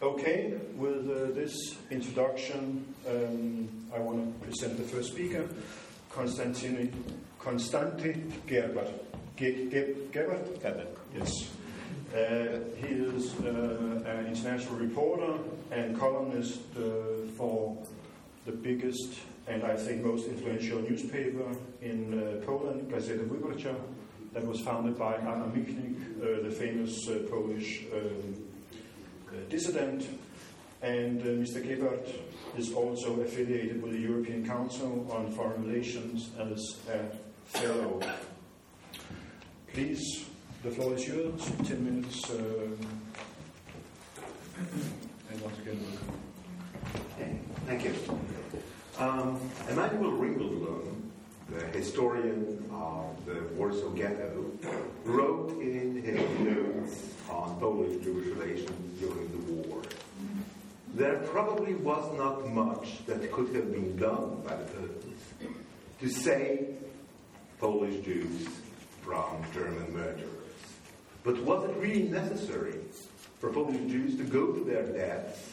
Okay, with uh, this introduction, um, I want to present the first speaker, Konstantin Konstantin Gebert. Ge- Ge- Gebert? Gebert, yes. Uh, he is uh, an international reporter and columnist uh, for the biggest and I think most influential newspaper in uh, Poland, Gazeta Wyborcza, that was founded by Adam Michnik, uh, the famous uh, Polish um, dissident. And uh, Mr. Gebert is also affiliated with the European Council on Foreign Relations as a fellow. Please, the floor is yours. Ten minutes. Um, and once again, welcome. Thank you. Um, Emanuel Ringelblum, the historian of the Warsaw Ghetto, wrote in his notes on Polish-Jewish relations during the war. There probably was not much that could have been done by the Poles to save Polish Jews from German murderers. But was it really necessary for Polish Jews to go to their deaths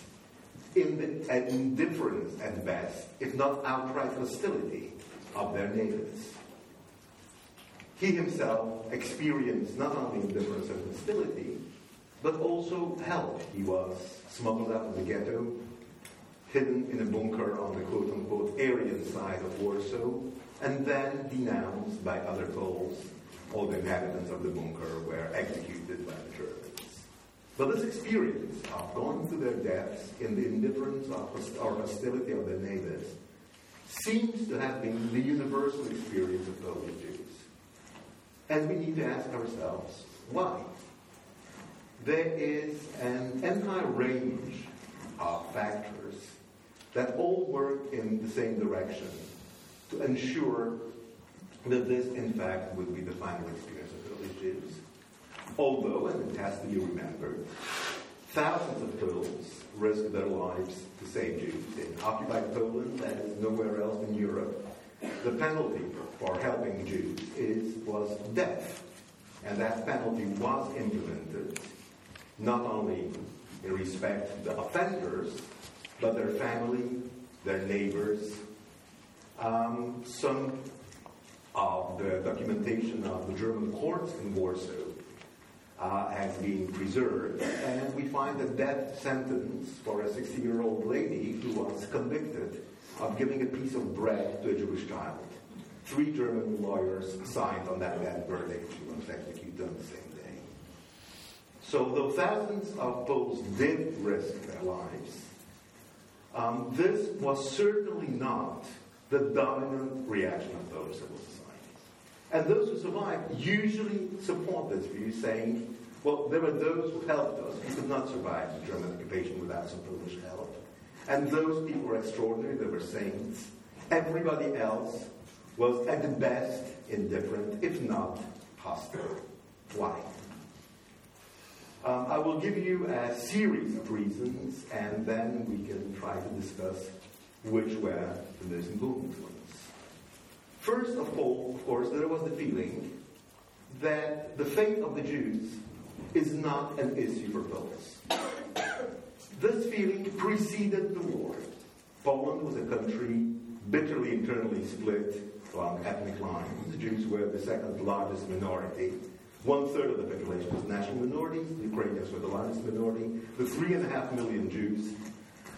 in the, uh, indifference at best, if not outright hostility of their neighbors. He himself experienced not only indifference and hostility, but also help. He was smuggled out of the ghetto, hidden in a bunker on the quote unquote Aryan side of Warsaw, and then denounced by other Poles. All the inhabitants of the bunker were executed by the Germans. But this experience of going to their deaths in the indifference or hostility of their neighbors seems to have been the universal experience of Polish Jews. And we need to ask ourselves, why? There is an entire range of factors that all work in the same direction to ensure that this, in fact, will be the final experience of Polish Jews. Although, and it has to be remembered, thousands of Poles risked their lives to save Jews. In occupied Poland, is nowhere else in Europe, the penalty for helping Jews is, was death. And that penalty was implemented not only in respect to the offenders, but their family, their neighbors. Um, some of the documentation of the German courts in Warsaw uh, been preserved, and we find a death sentence for a 60 year old lady who was convicted of giving a piece of bread to a Jewish child. Three German lawyers signed on that death verdict. She was executed on the same day. So, though thousands of Poles did risk their lives, um, this was certainly not the dominant reaction of Polish civil society. And those who survived usually support this view, saying, well, there were those who helped us. We could not survive the German occupation without some Polish help. And those people were extraordinary, they were saints. Everybody else was at the best indifferent, if not hostile. Why? Um, I will give you a series of reasons, and then we can try to discuss which were the most important ones. First of all, of course, there was the feeling that the fate of the Jews is not an issue for Poles. This feeling preceded the war. Poland was a country bitterly internally split along ethnic lines. The Jews were the second largest minority. One third of the population was national minorities. The Ukrainians were the largest minority. The three and a half million Jews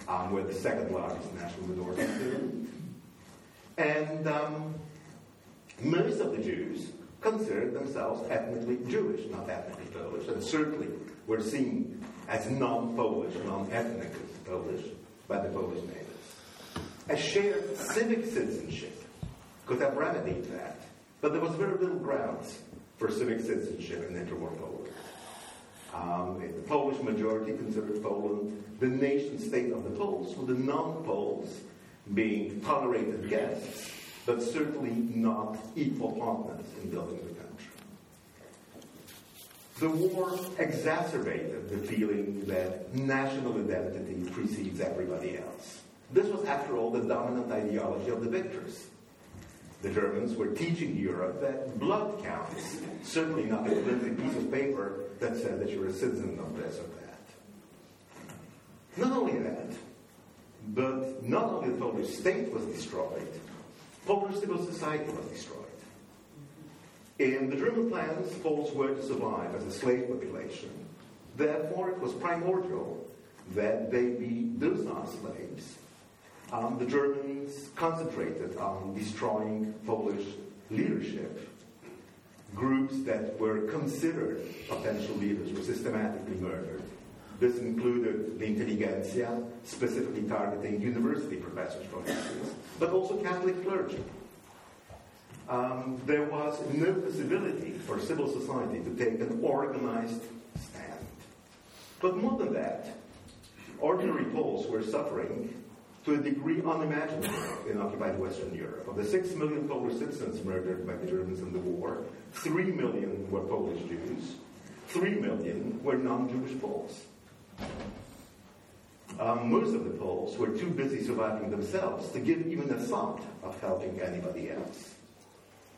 um, were the second largest national minority. And um, most of the Jews considered themselves ethnically Jewish, not ethnically Polish, and certainly were seen as non-Polish, non-ethnic Polish by the Polish neighbors. A shared civic citizenship could have remedied that, but there was very little grounds for civic citizenship in interwar Poland. Um, the Polish majority considered Poland the nation state of the Poles, with the non-Poles being tolerated guests but certainly not equal partners in building the country. The war exacerbated the feeling that national identity precedes everybody else. This was, after all, the dominant ideology of the victors. The Germans were teaching Europe that blood counts, certainly not a flimsy piece of paper that said that you're a citizen of this or that. Not only that, but not only the Polish state was destroyed, Polish civil society was destroyed. In the German plans, Poles were to survive as a slave population. Therefore, it was primordial that they be docile slaves. Um, the Germans concentrated on destroying Polish leadership. Groups that were considered potential leaders were systematically murdered. This included the intelligentsia, specifically targeting university professors, for instance, but also Catholic clergy. Um, there was no possibility for civil society to take an organized stand. But more than that, ordinary Poles were suffering to a degree unimaginable in occupied Western Europe. Of the six million Polish citizens murdered by the Germans in the war, three million were Polish Jews, three million were non-Jewish Poles. Um, most of the Poles were too busy surviving themselves to give even a thought of helping anybody else.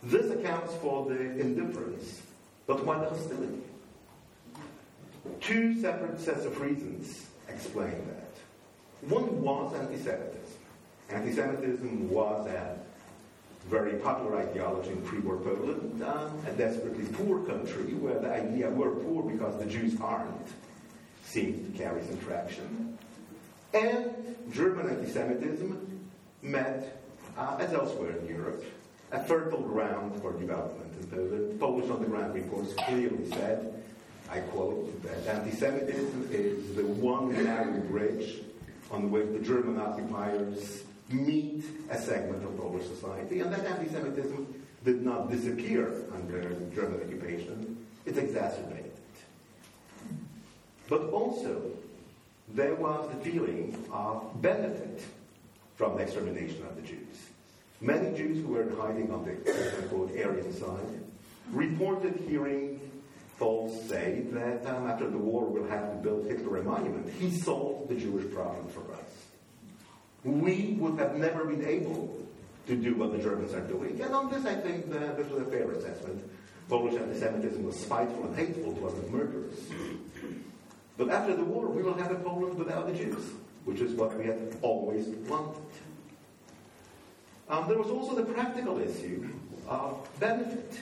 This accounts for the indifference, but why the hostility? Two separate sets of reasons explain that. One was anti-Semitism. Anti-Semitism was a very popular ideology in pre-war Poland, um, a desperately poor country where the idea we're poor because the Jews aren't seemed to carry some traction. And German anti-Semitism met, uh, as elsewhere in Europe, a fertile ground for development in Poland. Polish on the ground reports clearly said, I quote, that anti-Semitism is the one narrow bridge on which the German occupiers meet a segment of Polish society, and that anti-Semitism did not disappear under German occupation, it exacerbated. But also, there was the feeling of benefit from the extermination of the Jews. Many Jews who were hiding on the quote Aryan side reported hearing Poles say that um, after the war we'll have to build Hitler a monument. He solved the Jewish problem for us. We would have never been able to do what the Germans are doing. And on this, I think the, this was a fair assessment. Polish anti-Semitism was spiteful and hateful towards the murderers. But after the war, we will have a Poland without the Jews, which is what we had always wanted. Um, there was also the practical issue of benefit.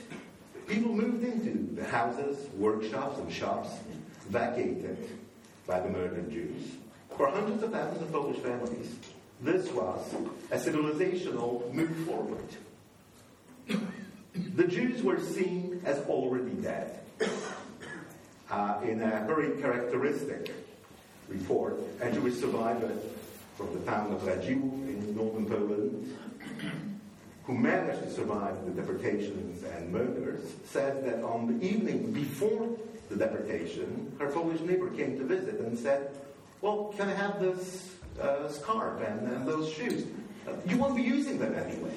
People moved into the houses, workshops, and shops vacated by the murdered Jews. For hundreds of thousands of Polish families, this was a civilizational move forward. The Jews were seen as already dead. Uh, in a very characteristic report, a Jewish survivor from the town of Radziłów in northern Poland who managed to survive the deportations and murders, said that on the evening before the deportation, her Polish neighbor came to visit and said, Well, can I have this uh, scarf and, and, those shoes? Uh, you won't be using them anyway.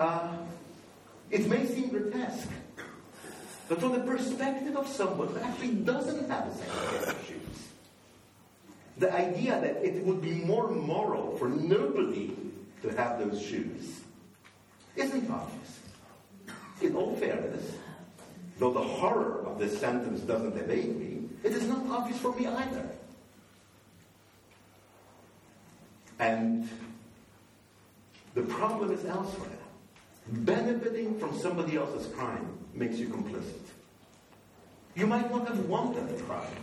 Uh, it may seem grotesque, but from the perspective of someone who actually doesn't have the same shoes, the idea that it would be more moral for nobody to have those shoes isn't obvious. In all fairness, though the horror of this sentence doesn't evade me, it is not obvious for me either. And the problem is elsewhere. Benefiting from somebody else's crime makes you complicit. You might not have wanted the crime.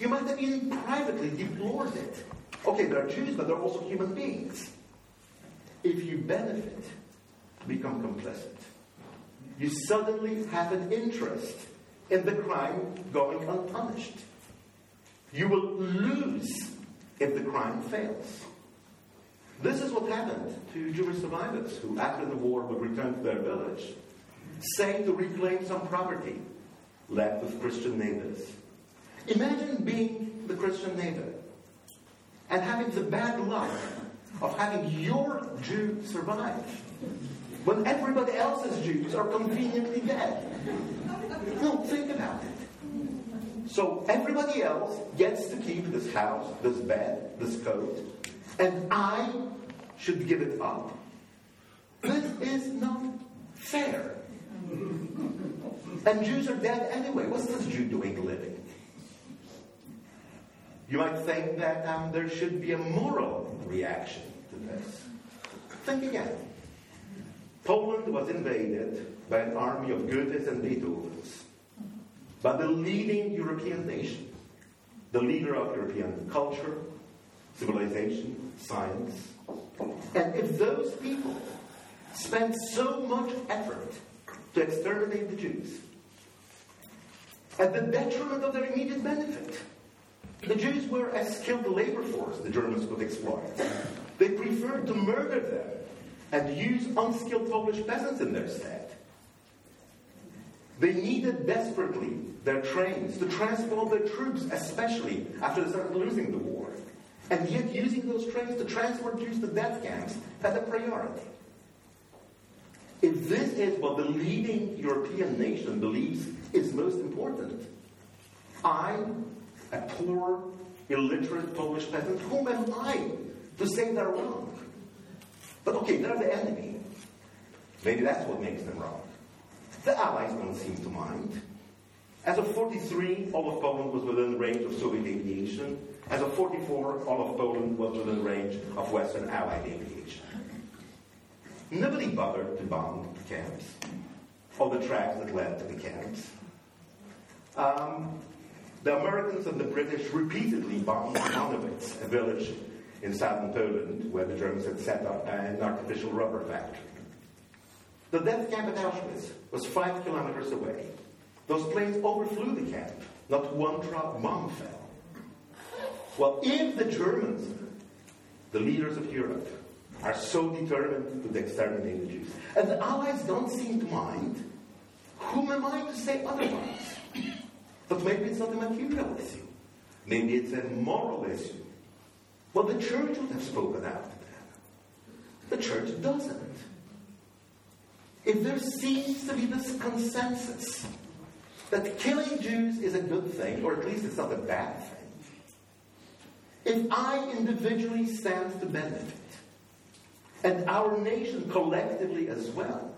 You might have even privately deplored it. Okay, there are Jews, but they're also human beings if you benefit, become complicit. You suddenly have an interest in the crime going unpunished. You will lose if the crime fails. This is what happened to Jewish survivors who, after the war, would return to their village, saying to reclaim some property left with Christian neighbors. Imagine being the Christian neighbor and having the bad luck of having your Jew survive when everybody else's Jews are conveniently dead. No, think about it. So everybody else gets to keep this house, this bed, this coat, and I should give it up. This is not fair. And Jews are dead anyway. What's this Jew doing living? You might think that um, there should be a moral reaction to this. Think again. Poland was invaded by an army of Goethes and Beethovens, by the leading European nation, the leader of European culture, civilization, science. And if those people spent so much effort to exterminate the Jews, at the detriment of their immediate benefit, the Jews were a skilled labor force the Germans could exploit. They preferred to murder them and use unskilled Polish peasants in their stead. They needed desperately their trains to transport their troops, especially after they started losing the war. And yet, using those trains to transport Jews to death camps had a priority. If this is what the leading European nation believes is most important, I, a poor, illiterate Polish peasant, whom am I to say they're wrong? But okay, they're the enemy. Maybe that's what makes them wrong. The Allies don't seem to mind. As of 43, all of Poland was within range of Soviet aviation. As of 44, all of Poland was within range of Western Allied aviation. Nobody bothered to bomb the camps or the tracks that led to the camps. Um, the Americans and the British repeatedly bombed Monowitz, a village in southern Poland where the Germans had set up an artificial rubber factory. The death camp at Auschwitz was five kilometers away. Those planes overflew the camp. Not one drop bomb fell. Well, if the Germans, the leaders of Europe, are so determined to exterminate the Jews, and the Allies don't seem to mind, whom am I to say otherwise? But maybe it's not a material issue. Maybe it's a moral issue. Well, the church would have spoken out to them. The church doesn't. If there seems to be this consensus that killing Jews is a good thing, or at least it's not a bad thing, if I individually stand to benefit, and our nation collectively as well,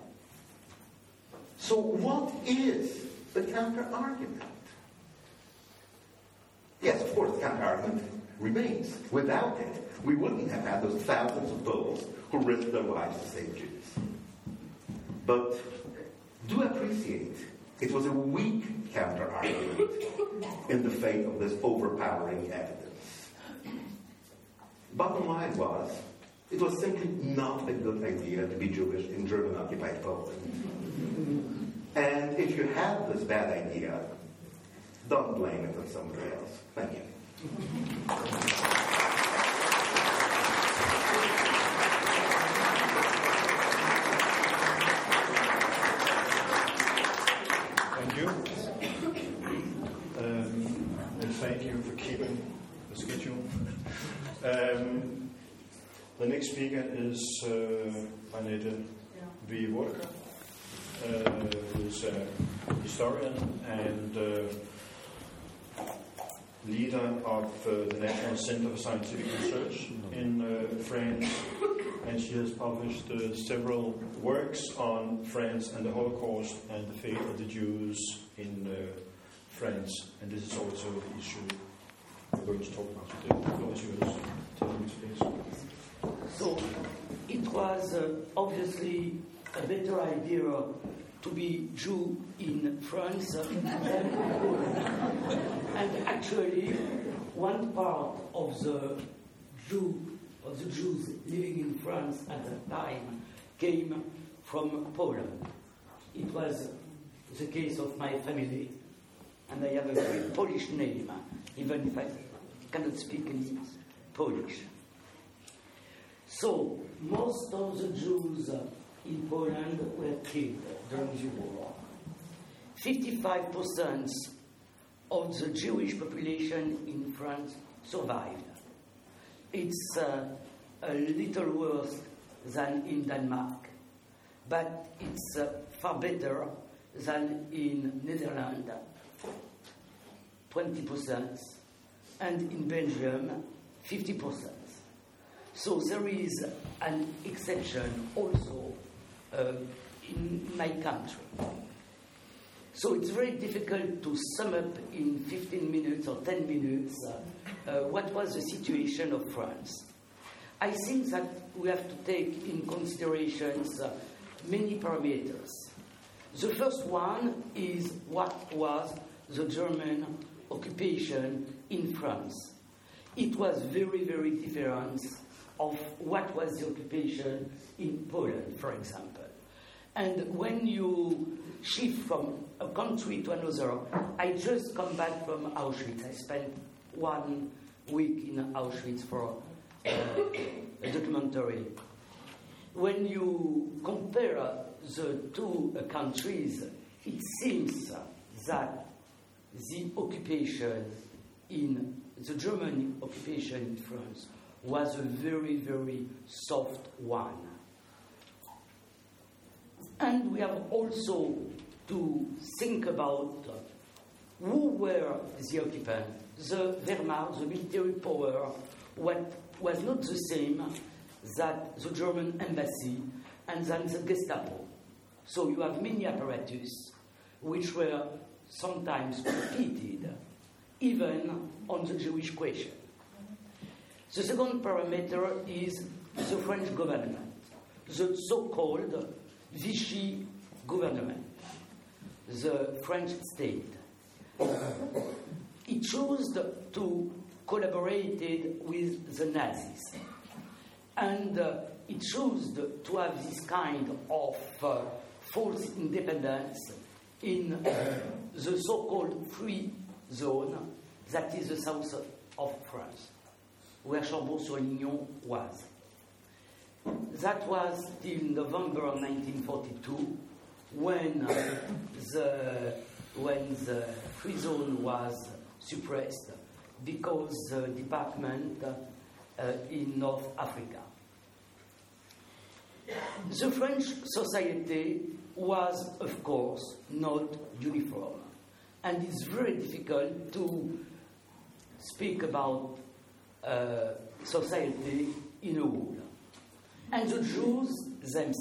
so what is the counter argument? Yes, of course, the counter argument remains. Without it, we wouldn't have had those thousands of Poles who risked their lives to save Jews. But do appreciate it was a weak counter argument in the face of this overpowering evidence. Bottom line was, it was simply not a good idea to be Jewish in German occupied Poland. And if you have this bad idea, don't blame it on somebody else. Thank you. The next speaker is uh, Annette Wieviorka, uh, who's a historian and uh, leader of uh, the National Center for Scientific Research in uh, France. And she has published uh, several works on France and the Holocaust and the fate of the Jews in France. And this is also the issue we're going to talk about today. The floor is yours. Tell me, please. So it was uh, obviously a better idea to be Jew in France than And actually, one part of the Jew of the Jews living in France at that time came from Poland. It was the case of my family, and I have a very Polish name, even if I cannot speak any Polish. So, most of the Jews in Poland were killed during the war. 55% of the Jewish population in France survived. It's uh, a little worse than in Denmark, but it's uh, far better than in Netherlands, 20%, and in Belgium, 50%. So there is an exception also uh, in my country. So it's very difficult to sum up in 15 minutes or 10 minutes uh, uh, what was the situation of France. I think that we have to take in considerations uh, many parameters. The first one is what was the German occupation in France. It was very, very different of what was the occupation in Poland, for example. And when you shift from a country to another, I just come back from Auschwitz. I spent one week in Auschwitz for uh, a documentary. When you compare the two countries, it seems that the occupation in the German occupation in France was a very, very soft one. And we have also to think about who were the occupants. The Wehrmacht, the military power, what was not the same that the German embassy and then the Gestapo. So you have many apparatus which were sometimes competed even on the Jewish question. The second parameter is the French government, the so called Vichy government, the French state. It chose to collaborate with the Nazis. And uh, it chose to have this kind of uh, false independence in uh, the so called free zone that is the south of France, where Chambon-sur-Lignon was. That was till November 1942 when the, when the free zone was suppressed because the department uh, in North Africa. The French society was, of course, not uniform, and it's very difficult to speak about society in a whole. And the Jews themselves,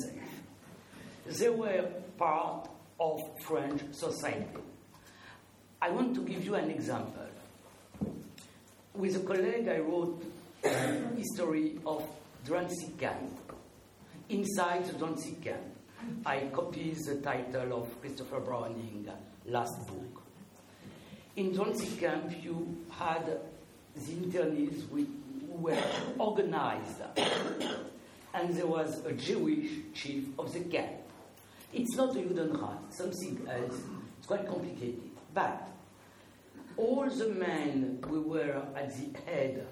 they were part of French society. I want to give you an example. With a colleague, I wrote a history of Drancy camp. Inside the Drancy camp, I copied the title of Christopher Browning last book. In Drancy camp, you had the internees were organized, and there was a Jewish chief of the camp. It's not a Judenrat, something else. It's quite complicated. But all the men who were at the head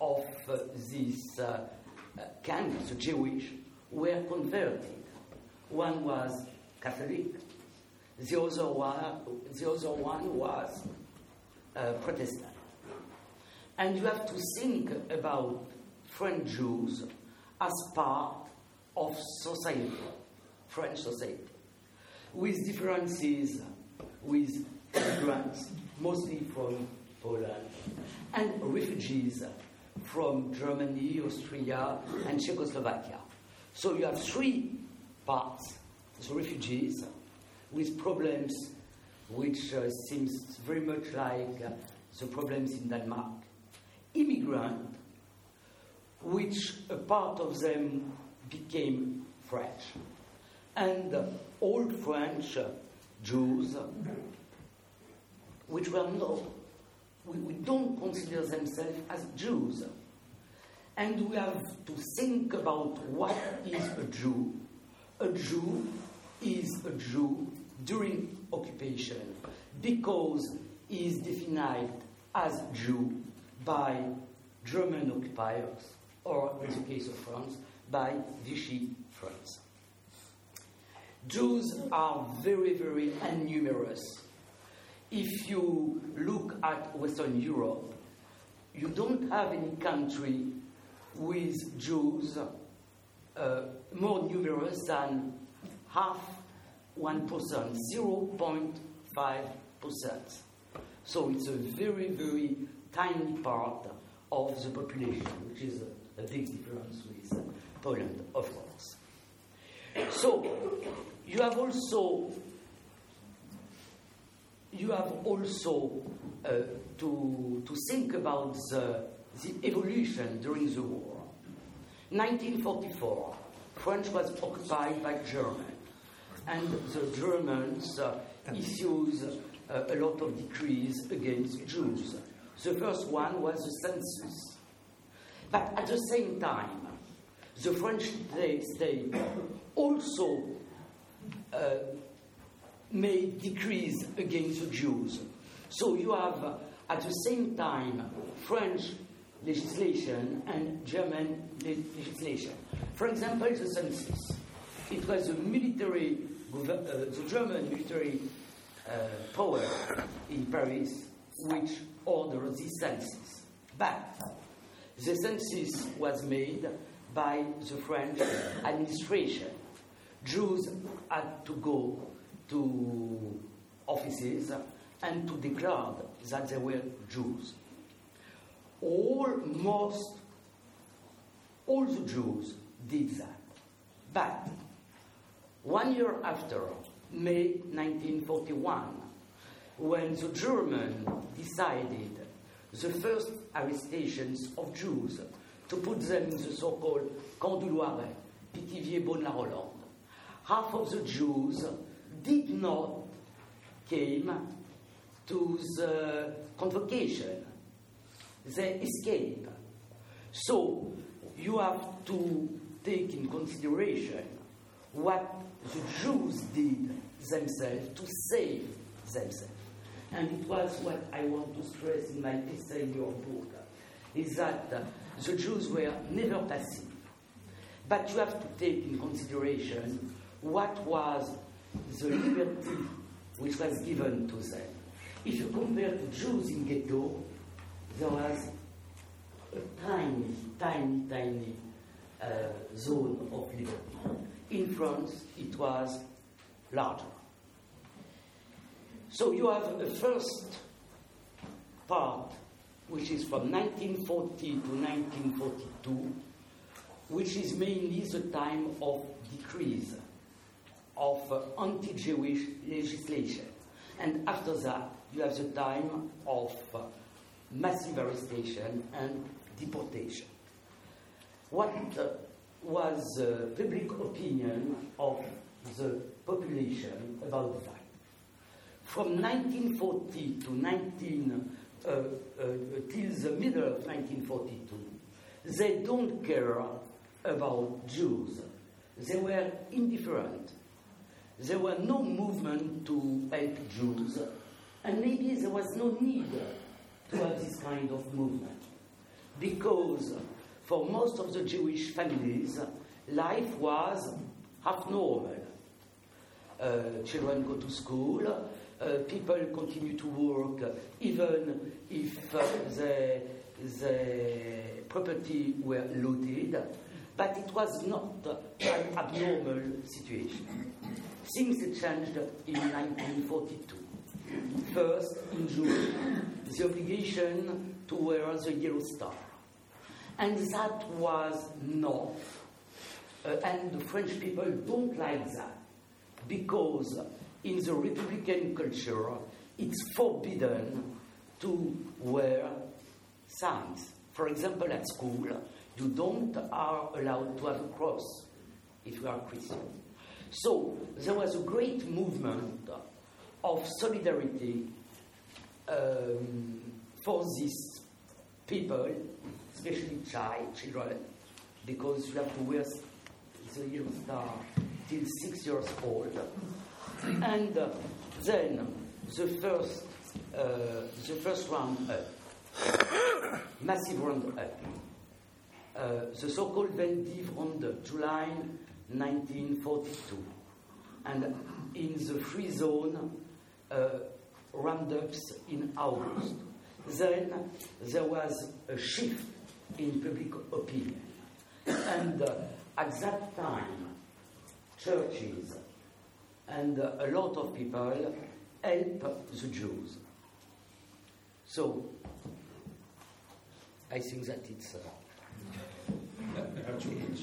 of uh, this uh, camp, the Jewish, were converted. One was Catholic, the other one, the other one was uh, Protestant. And you have to think about French Jews as part of society, French society, with differences with immigrants, mostly from Poland, and refugees from Germany, Austria, and Czechoslovakia. So you have three parts the refugees with problems which uh, seems very much like uh, the problems in Denmark. Immigrant, which a part of them became French. And uh, all French Jews which were not, we, we don't consider themselves as Jews. And we have to think about what is a Jew. A Jew is a Jew during occupation because he is defined as Jew by German occupiers, or in the case of France, by Vichy France. Jews are very, very numerous. if you look at Western Europe, you don't have any country with Jews uh, more numerous than half 1%, 0.5%. So it's a very, very tiny part of the population, which is a, a big difference with Poland, of course. So you have also you have also uh, to, to think about the, the evolution during the war. 1944, France was occupied by Germany, and the Germans uh, issued uh, a lot of decrees against Jews. The first one was the census. But at the same time, the French state also uh, made decrees against the Jews. So you have, at the same time, French legislation and German le- legislation. For example, the census. It was a military, uh, the German military uh, power in Paris which ordered the census. But the census was made by the French administration. Jews had to go to offices and to declare that they were Jews. Almost all the Jews did that. But one year after, May 1941, when the Germans decided the first arrestations of Jews to put them in the so-called Camp du Loiret, Pithiviers, Beaune-la-Rolande. Half of the Jews did not came to the convocation. They escaped. So you have to take in consideration what the Jews did themselves to save themselves. And it was what I want to stress in my essay in your book, is that uh, the Jews were never passive. But you have to take in consideration what was the liberty which was given to them. If you compare the Jews in ghetto, there was a tiny, tiny, tiny uh, zone of liberty. In France, it was larger. So you have a first part, which is from 1940 to 1942, which is mainly the time of decrease of uh, anti Jewish legislation. And after that, you have the time of uh, massive arrestation and deportation. What uh, was the public opinion of the population about that? From 1940 to 19, uh, uh, till the middle of 1942, they don't care about Jews. They were indifferent. There were no movement to help Jews, and maybe there was no need to have this kind of movement. Because for most of the Jewish families, life was half normal. Uh, children go to school, uh, people continue to work even if uh, the, the property were looted, but it was not an abnormal situation. Things changed in 1942. First, in June, the obligation to wear the yellow star. And that was not, uh, and the French people don't like that because in the Republican culture, it's forbidden to wear signs. For example, at school, you don't are allowed to have a cross if you are Christian. So there was a great movement of solidarity um, for these people, especially child, children, because you have to wear the yellow star till six years old. And uh, then the first, uh, the first round up, massive round up, uh, the so-called Vel d'Hiv round July 1942. And in the free zone, uh, roundups in August. Then there was a shift in public opinion. And uh, at that time, churches and uh, a lot of people help the Jews. So, I think that it's. Uh, Thank you.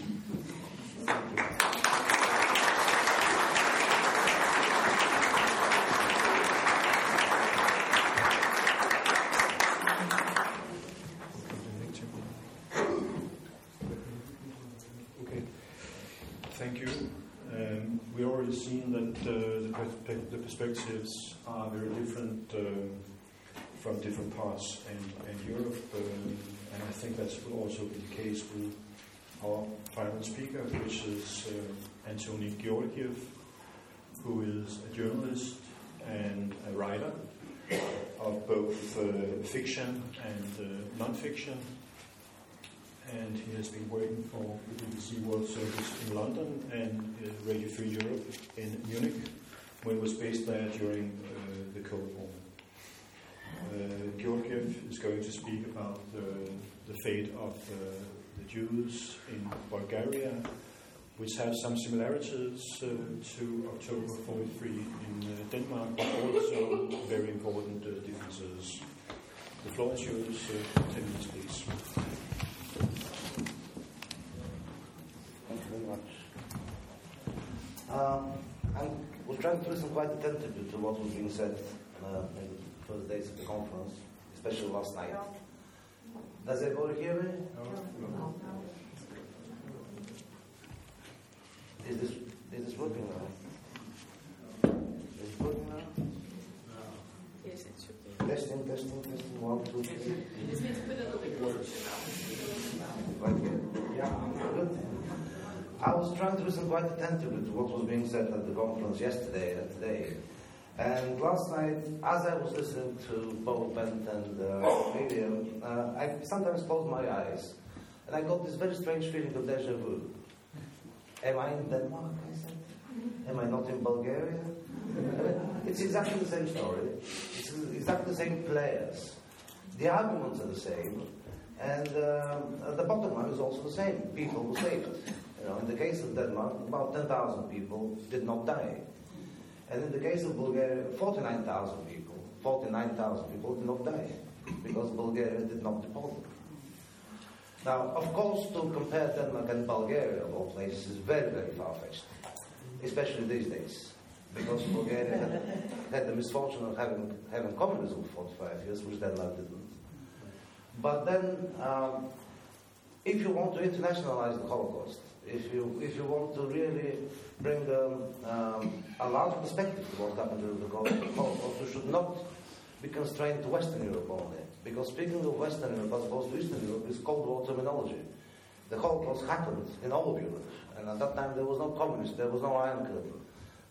thank you. Um, we already seen that uh, the, perspectives are very different um, from different parts in, in Europe, um, and I think that will also be the case with our final speaker, which is uh, Anthony Georgieff, who is a journalist and a writer of both uh, fiction and uh, non-fiction. And he has been working for the BBC World Service in London and uh, Radio Free Europe in Munich, when he was based there during uh, the Cold War. Uh, Georgieff is going to speak about the fate of the Jews in Bulgaria which have some similarities uh, to October 43 in uh, Denmark, but also very important uh, differences. The floor is yours. 10 minutes, please. Thank you very much. Um, I was trying to listen quite attentively to what was being said uh, in the first days of the conference, especially last night. Does everybody hear me? No. no. Is this is this working now? Is it working now? Yes, it should be. Testing, testing, testing. One, two, three. Just need to put a little bit closer Right here. Yeah. I was trying to listen quite attentively to what was being said at the conference yesterday and today. And last night, as I was listening to both Bent and uh, Miriam, uh, I sometimes closed my eyes and I got this very strange feeling of deja vu. Am I in Denmark? I said. Am I not in Bulgaria? it's exactly the same story. It's exactly the same players. The arguments are the same, and uh, the bottom line is also the same. People were saved. You know, in the case of Denmark, about 10,000 people did not die. And in the case of Bulgaria, 49,000 people, 49,000 people did not die because Bulgaria did not deport them. Now, of course, to compare Denmark and Bulgaria, of all places, is very, very far-fetched, especially these days, because Bulgaria had, had the misfortune of having, having communism for 45 years, which Denmark didn't. But then, um, if you want to internationalize the Holocaust, if you, if you want to really bring um, a large perspective to what happened during the Holocaust, you should not be constrained to Western Europe only. Because speaking of Western Europe as opposed to Eastern Europe is Cold War terminology. The Holocaust happened in all of Europe. And at that time there was no communist, there was no Iron Curtain.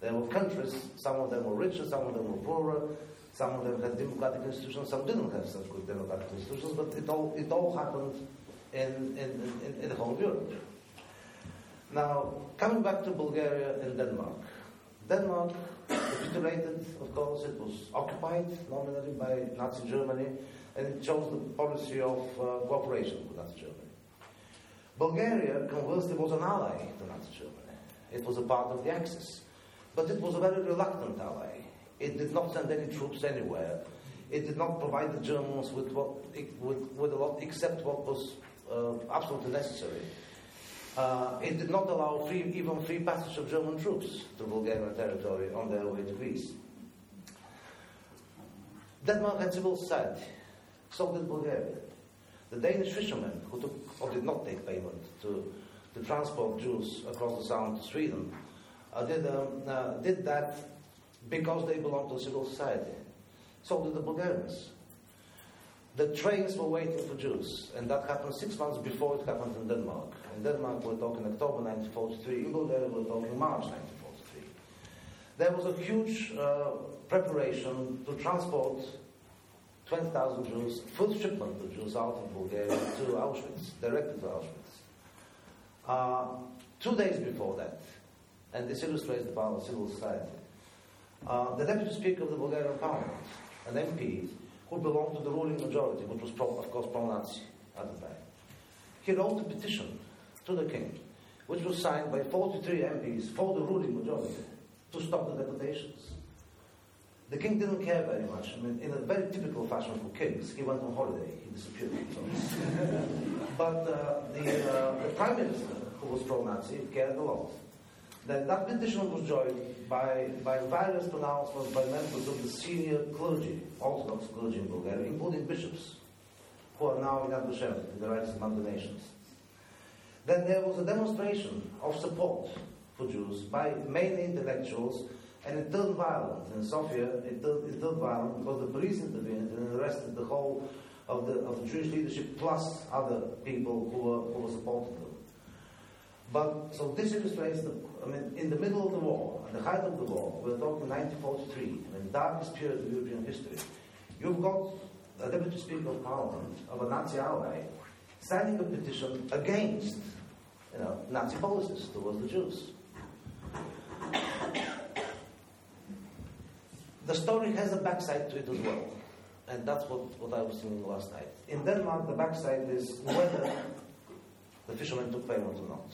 There were countries, some of them were richer, some of them were poorer, some of them had democratic institutions, some didn't have such good democratic institutions, but it all, it all happened in, in, in, in the whole Europe. Now, coming back to Bulgaria and Denmark. Denmark capitulated, of course, it was occupied nominally by Nazi Germany and it chose the policy of uh, cooperation with Nazi Germany. Bulgaria, conversely, was an ally to Nazi Germany. It was a part of the Axis. But it was a very reluctant ally. It did not send any troops anywhere. It did not provide the Germans with, what, with, with a lot except what was uh, absolutely necessary. Uh, it did not allow free, even free passage of German troops to Bulgarian territory on their way to Greece. Denmark had civil society. So did Bulgaria. The Danish fishermen, who took or did not take payment to, to transport Jews across the Sound to Sweden, uh, did, um, uh, did that because they belonged to civil society. So did the Bulgarians. The trains were waiting for Jews, and that happened six months before it happened in Denmark. In Denmark, we're talking October 1943. In Bulgaria, we're talking March 1943. There was a huge uh, preparation to transport 20,000 Jews, full shipment of Jews out of Bulgaria to Auschwitz, directly to Auschwitz. Uh, two days before that, and this illustrates the power of civil society, uh, the deputy speaker of the Bulgarian parliament, an MP, who belonged to the ruling majority, which was, pro, of course, pro-Nazi at the time, he wrote a petition to the king, which was signed by 43 MPs for the ruling majority to stop the deportations. The king didn't care very much. I mean, in a very typical fashion for kings, he went on holiday. He disappeared. But uh, the, uh, the, prime minister, who was pro-Nazi, cared a lot. That, that petition was joined by, by various pronouncements by members of the senior clergy, Orthodox clergy in Bulgaria, including bishops, who are now in Yad in the rights of nations. Then there was a demonstration of support for Jews by mainly intellectuals, and it turned violent. In Sofia, it turned, it turned violent because the police intervened and arrested the whole of the, of the Jewish leadership plus other people who were, who were supporting them. But, so this illustrates the, I mean, in the middle of the war, at the height of the war, we're talking 1943, I mean, darkest period of European history, you've got a deputy speaker of parliament of a Nazi ally signing a petition against, you know, Nazi policies towards the Jews. The story has a backside to it as well. And that's what, what I was saying last night. In Denmark, the backside is whether the fishermen took payment or not.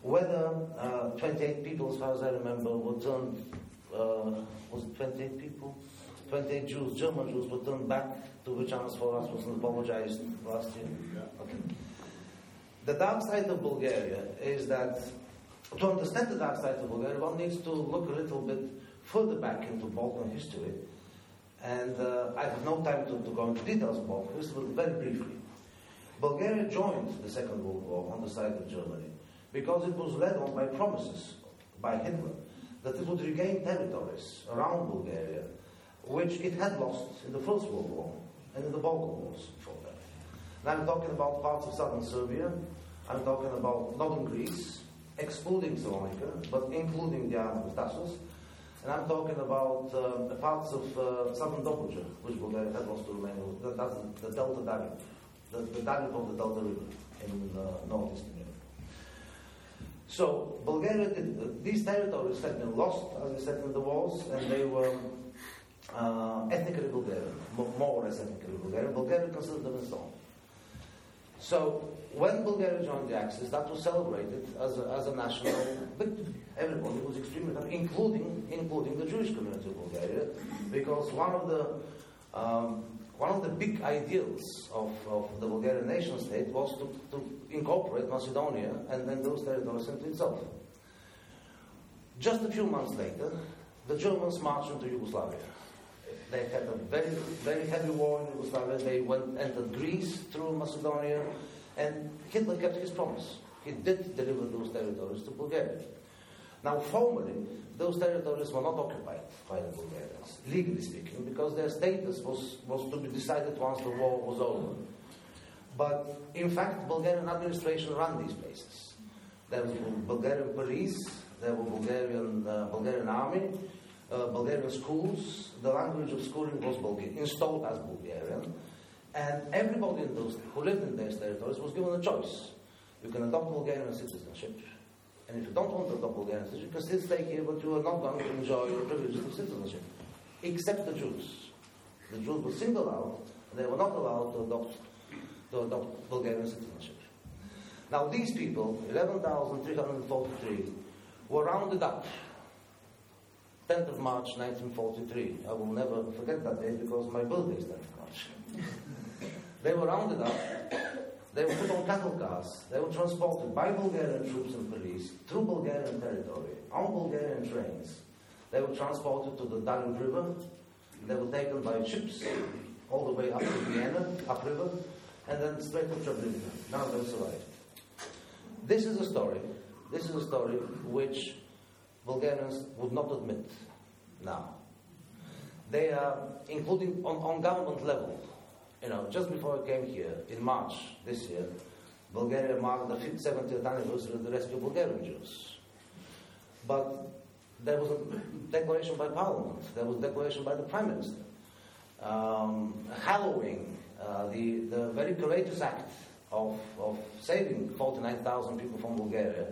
Whether uh, 28 people, as far as I remember, were turned, uh, was it 28 people? 28 Jews, German Jews, were turned back to which Anas was apologized last year. Okay. The dark side of Bulgaria is that to understand the dark side of Bulgaria, one needs to look a little bit further back into Balkan history. And uh, I have no time to, to, go into details of Balkan history, but very briefly. Bulgaria joined the Second World War on the side of Germany because it was led on by promises by Hitler that it would regain territories around Bulgaria which it had lost in the First World War and in the Balkan Wars before that. And I'm talking about parts of southern Serbia, I'm talking about northern Greece, excluding Salonika, but including the Thasos, and I'm talking about uh, parts of uh, southern Dobruja, which Bulgaria had lost to Romania. That, that's the, the Delta Danube, the, the Danube of the Delta River in uh, northeastern Europe. So Bulgaria, did, uh, these territories had been lost, as I said, in the wars, and they were uh, ethnically Bulgarian, more or less ethnically Bulgarian. Bulgaria considered own. So when Bulgaria joined the Axis, that was celebrated as a, as a national victory. Everybody was extremely happy, including including the Jewish community of Bulgaria, because one of the um, one of the big ideals of, of the Bulgarian nation state was to, to incorporate Macedonia and then those territories into itself. Just a few months later, the Germans marched into Yugoslavia. They had a very, very heavy war in Yugoslavia. They went entered Greece through Macedonia, and Hitler kept his promise. He did deliver those territories to Bulgaria. Now, formally, those territories were not occupied by the Bulgarians, legally speaking, because their status was, was to be decided once the war was over. But in fact, Bulgarian administration ran these places. There was Bulgarian police, there was Bulgarian uh, Bulgarian army, uh, Bulgarian schools. The language of schooling was Bulgarian, installed as Bulgarian, and everybody in those who lived in those territories was given a choice. You can adopt Bulgarian citizenship, and if you don't want to adopt Bulgarian citizenship, you can still stay here, but you are not going to enjoy the privileges of citizenship, except the Jews. The Jews were singled out, they were not allowed to adopt, to adopt Bulgarian citizenship. Now, these people, 11,343, were rounded up 10th of March 1943. I will never forget that day because my birthday is 10th of March. they were rounded up, they were put on cattle cars, they were transported by Bulgarian troops and police through Bulgarian territory, on Bulgarian trains. They were transported to the Danube River, they were taken by ships all the way up to Vienna, upriver, and then straight to Treblinka. Now they survived. This is a story, this is a story which Bulgarians would not admit now. They are, including on, on government level, you know, just before I came here, in March this year, Bulgaria marked the 70th anniversary of the rescue of Bulgarian Jews. But there was a declaration by Parliament, there was a declaration by the Prime Minister, um, hallowing uh, the, the very courageous act of, of saving 49,000 people from Bulgaria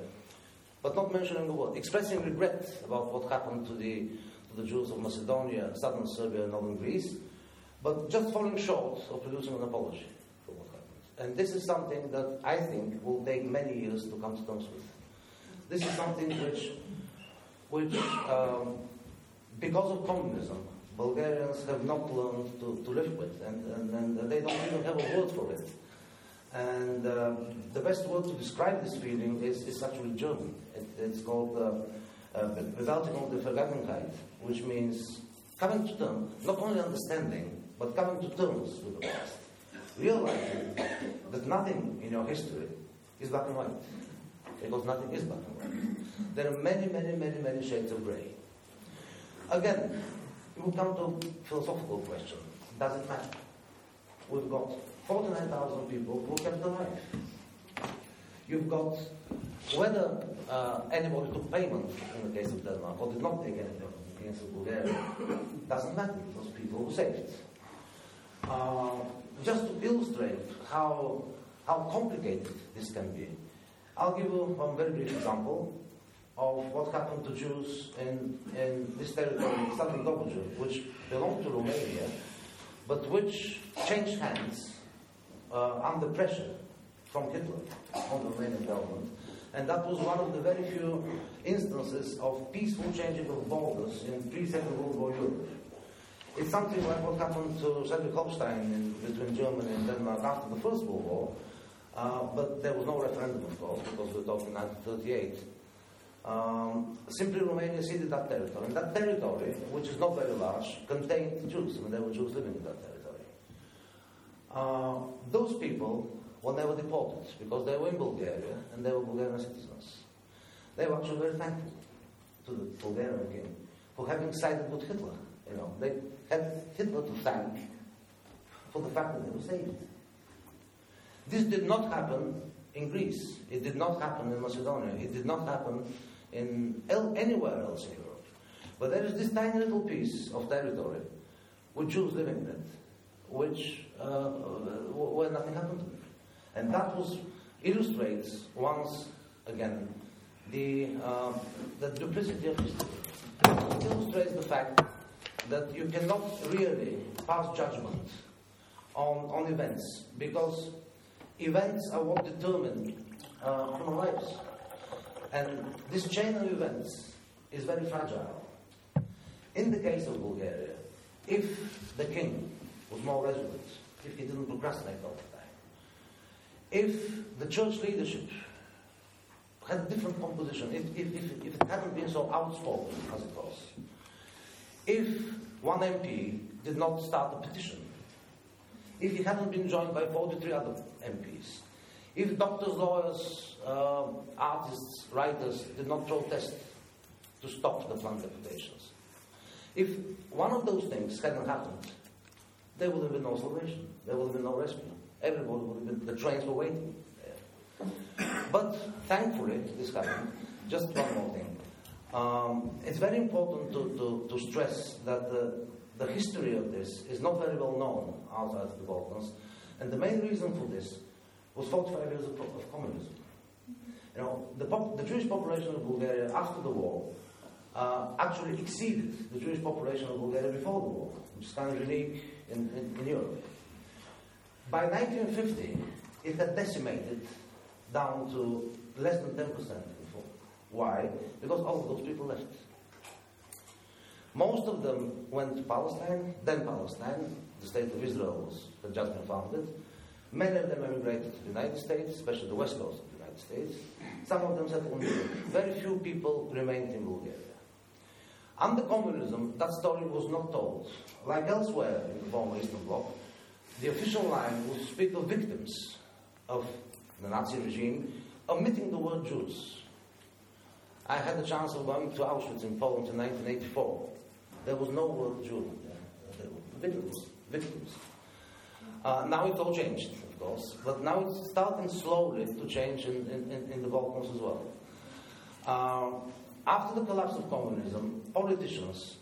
but not mentioning the word, expressing regret about what happened to the, to the Jews of Macedonia, southern Serbia, and northern Greece, but just falling short of producing an apology for what happened. And this is something that I think will take many years to come to terms with. This is something which, which um, because of communism, Bulgarians have not learned to, to live with, and, and, and they don't even have a word for it. And um, the best word to describe this feeling is, is actually German. It, it's called uh, uh, der Vergangenheit, which means coming to terms, not only understanding, but coming to terms with the past. Realizing that nothing in your history is black and white, because nothing is black and white. There are many, many, many, many shades of grey. Again, we come to philosophical question. Does it matter? We've got 49,000 people who kept alive. You've got whether uh, anybody took payment in the case of Denmark or did not take any payment in the case of Bulgaria doesn't matter because people were saved. Uh, just to illustrate how, how complicated this can be, I'll give you one very brief example of what happened to Jews in, in this territory, Southern Dobruja, which belonged to Romania, but which changed hands uh, under pressure from Hitler on the Romanian government. And that was one of the very few instances of peaceful changing of borders in pre-Second World War Europe. It's something like what happened to Schleswig-Holstein between Germany and Denmark after the First World War, uh, but there was no referendum, of course, because we're talking 1938. Um, simply Romania ceded that territory. And that territory, which is not very large, contained Jews. I mean, there were Jews living in that territory. Uh, those people were never deported because they were in Bulgaria and they were Bulgarian citizens. They were actually very thankful to the Bulgarian king for having sided with Hitler. You know, they had Hitler to thank for the fact that they were saved. This did not happen in Greece. It did not happen in Macedonia. It did not happen in anywhere else in Europe. But there is this tiny little piece of territory with Jews living in it, which uh, where nothing happened to. And that was illustrates once again the, uh, the duplicity of history. It illustrates the fact that you cannot really pass judgment on, on events because events are what determine uh, human lives. And this chain of events is very fragile. In the case of Bulgaria, if the king was more resolute, if he didn't procrastinate all the time, if the church leadership had a different composition, if, if, if, if it hadn't been so outspoken as it was, if one MP did not start a petition, if he hadn't been joined by 43 other MPs, if doctors, lawyers, uh, artists, writers did not protest to stop the plant deportations, if one of those things hadn't happened, there would have been no salvation, there would have been no rescue. Everybody would have been, the trains were waiting. But thankfully, this happened. Just one more thing. Um, it's very important to, to, to stress that the, the history of this is not very well known outside of the Balkans. And the main reason for this was 45 years of, of communism. You know, the, pop, the, Jewish population of Bulgaria after the war uh, actually exceeded the Jewish population of Bulgaria before the war, which is kind of unique in, in, in Europe. By 1950, it had decimated down to less than 10% why? Because all of those people left. Most of them went to Palestine, then Palestine, the state of Israel was had just been founded. Many of them emigrated to the United States, especially the west coast of the United States. Some of them settled in Europe. Very few people remained in Bulgaria. Under communism, that story was not told. Like elsewhere in the former Eastern Bloc, the official line would speak of victims of the Nazi regime, omitting the word Jews. I had the chance of going to Auschwitz in Poland in 1984. There was no word Jew there. were victims. victims. Uh, now it all changed, of course, but now it's starting slowly to change in, in, in the Balkans as well. Uh, after the collapse of communism, politicians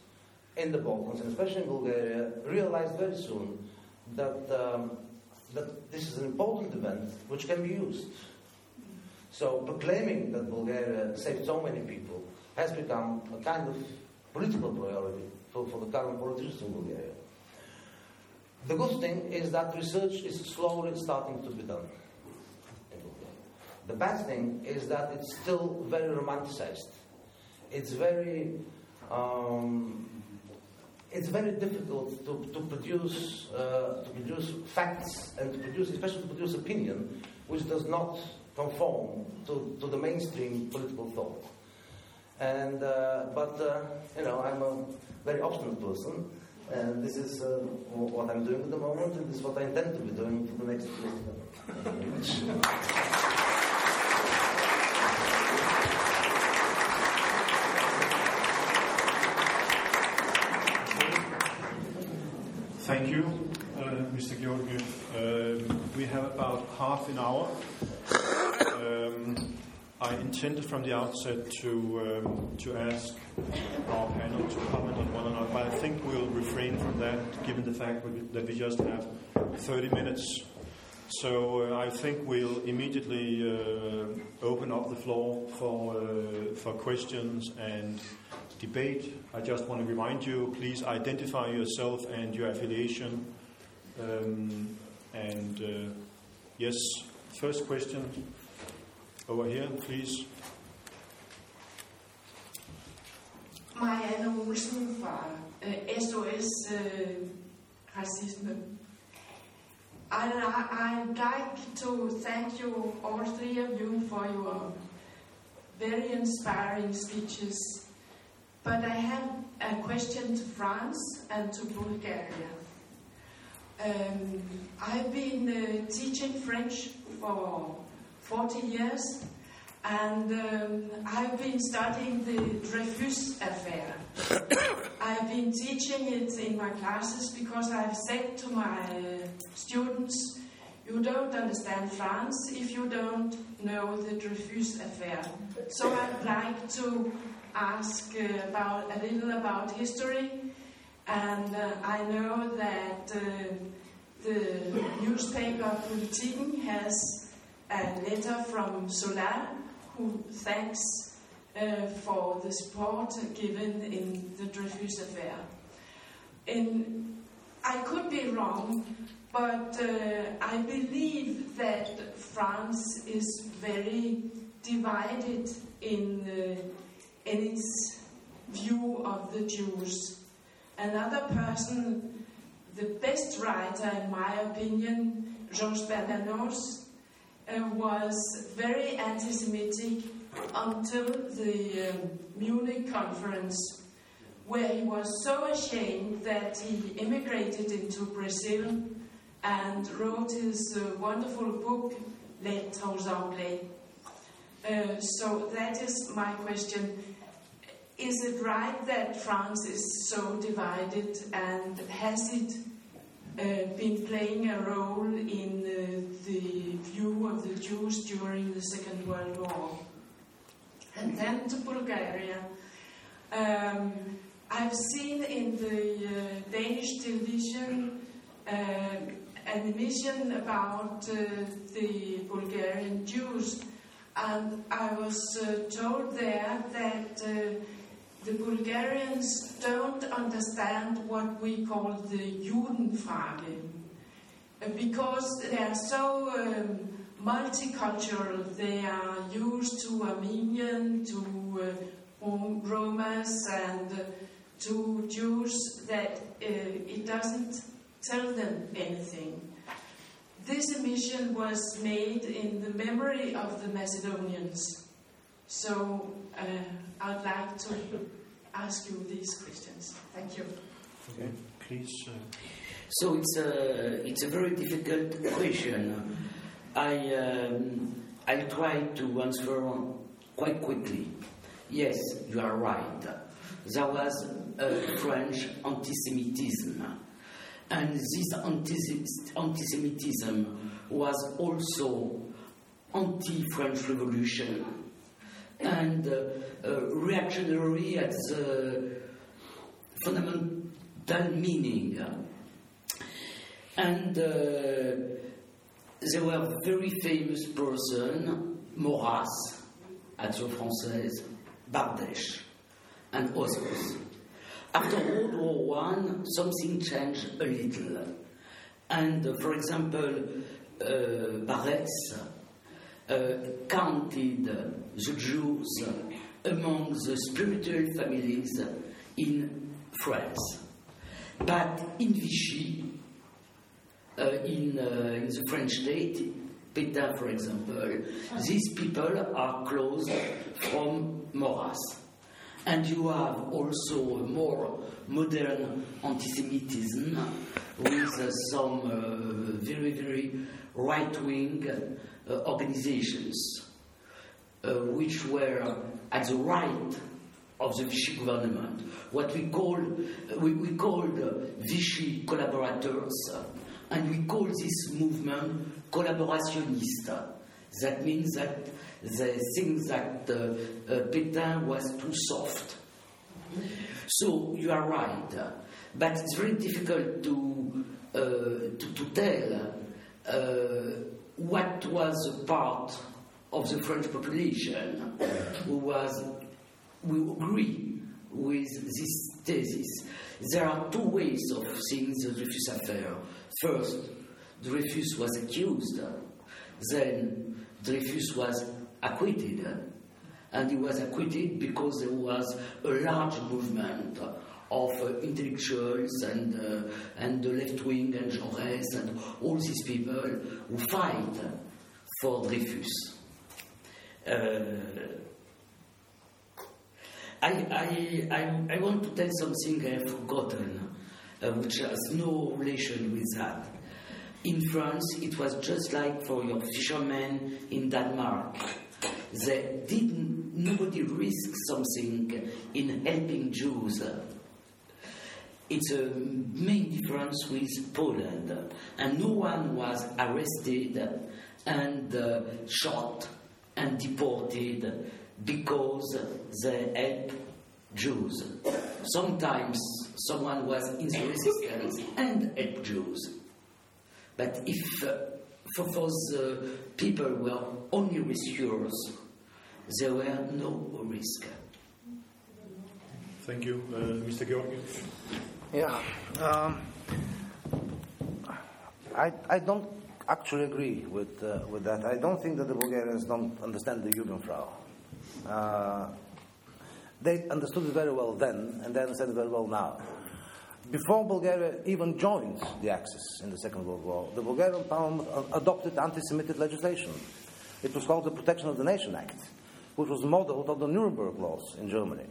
in the Balkans, and especially in Bulgaria, realized very soon that, um, that this is an important event which can be used so proclaiming that Bulgaria saved so many people has become a kind of political priority for, for the current politicians in Bulgaria. The good thing is that research is slowly starting to be done. The bad thing is that it's still very romanticized. It's very um, it's very difficult to, to produce uh, to produce facts and to produce especially to produce opinion which does not conform to, to the mainstream political thought. And, uh, but, uh, you know, I'm a very obstinate person, and this is uh, what I'm doing at the moment, and this is what I intend to be doing for the next few years. About half an hour. Um, I intended from the outset to um, to ask our panel to comment on one another, but I think we'll refrain from that, given the fact that we just have 30 minutes. So uh, I think we'll immediately uh, open up the floor for uh, for questions and debate. I just want to remind you: please identify yourself and your affiliation. Um, and uh, yes, first question. Over here, please. Marianne Olsen fra uh, SOS uh, Racisme. I'd, I'd like to thank you, all three of you, for your very inspiring speeches. But I have a question to France and to Bulgaria. Um, I've been uh, teaching French for 40 years, and um, I've been studying the Dreyfus affair. I've been teaching it in my classes because I've said to my uh, students, you don't understand France if you don't know the Dreyfus affair. So I'd like to ask uh, about a little about history, and uh, I know that uh, the newspaper Politiken has a letter from Zola, who thanks uh, for the support given in the Dreyfus affair. And I could be wrong, but uh, I believe that France is very divided in, uh, in its view of the Jews. Another person, the best writer in my opinion, Georges Bernanos, uh, was very anti Semitic until the um, Munich conference, where he was so ashamed that he immigrated into Brazil and wrote his uh, wonderful book, Lettres Anglais. Uh, so that is my question. Is it right that France is so divided and has it uh, been playing a role in uh, the view of the Jews during the Second World War. And then to Bulgaria. Um, I've seen in the uh, Danish television uh, an emission about uh, the Bulgarian Jews, and I was uh, told there that the Bulgarians don't understand what we call the Judenfrage because they are so um, multicultural. They are used to Armenian, to uh, Romas, and uh, to Jews that uh, it doesn't tell them anything. This emission was made in the memory of the Macedonians. So uh, I'd like to ask you these questions. Thank you. Okay, please. Uh... So it's a it's a very difficult question. I um, I'll try to answer quite quickly. Yes, you are right. There was a French anti-Semitism, and this anti-Semitism was also anti-French Revolution and uh, uh, reactionary at the fundamental meaning. And uh, there were very famous person, Maurras, Action Française, Bardèche, and others. After World War One, something changed a little. And uh, for example, uh, counted the Jews among the spiritual families in France. But in Vichy, uh, in, uh, in the French state, Pétain, for example, these people are closed from Maurras. And you have also a more modern anti Semitism with uh, some uh, very, very right wing uh, organizations uh, which were at the right of the Vichy government, what we call we, we called Vichy collaborators And we call this movement collaborationista. That means that they think that uh, uh, Pétain was too soft. So you are right, but it's very difficult to uh, to, to, tell uh, what was a part of the French population who was we agree with this thesis. There are two ways of seeing the Dreyfus affair. First, Dreyfus was accused, then Dreyfus was acquitted, and he was acquitted because there was a large movement of uh, intellectuals and, uh, and the left wing and Jaurès and all these people who fight for Dreyfus. Uh, I, I, I, I, want to tell something I have forgotten, uh, which has no relation with that. In France, it was just like for your fishermen in Denmark. They didn't, nobody risked something in helping Jews. It's a main difference with Poland, and no one was arrested and uh, shot and deported because they helped Jews. Sometimes someone was in the resistance and helped Jews. But if uh, for, for the people were only rescuers, there were no risk. Thank you, uh, Mr. Georgieff. Yeah. Um, I, I don't actually agree with, uh, with that. I don't think that the Bulgarians don't understand the Judenfrage. Uh, they understood it very well then, and they understand it very well now. Before Bulgaria even joined the Axis in the Second World War, the Bulgarian Parliament adopted anti Semitic legislation. It was called the Protection of the Nation Act, which was modeled on the Nuremberg laws in Germany.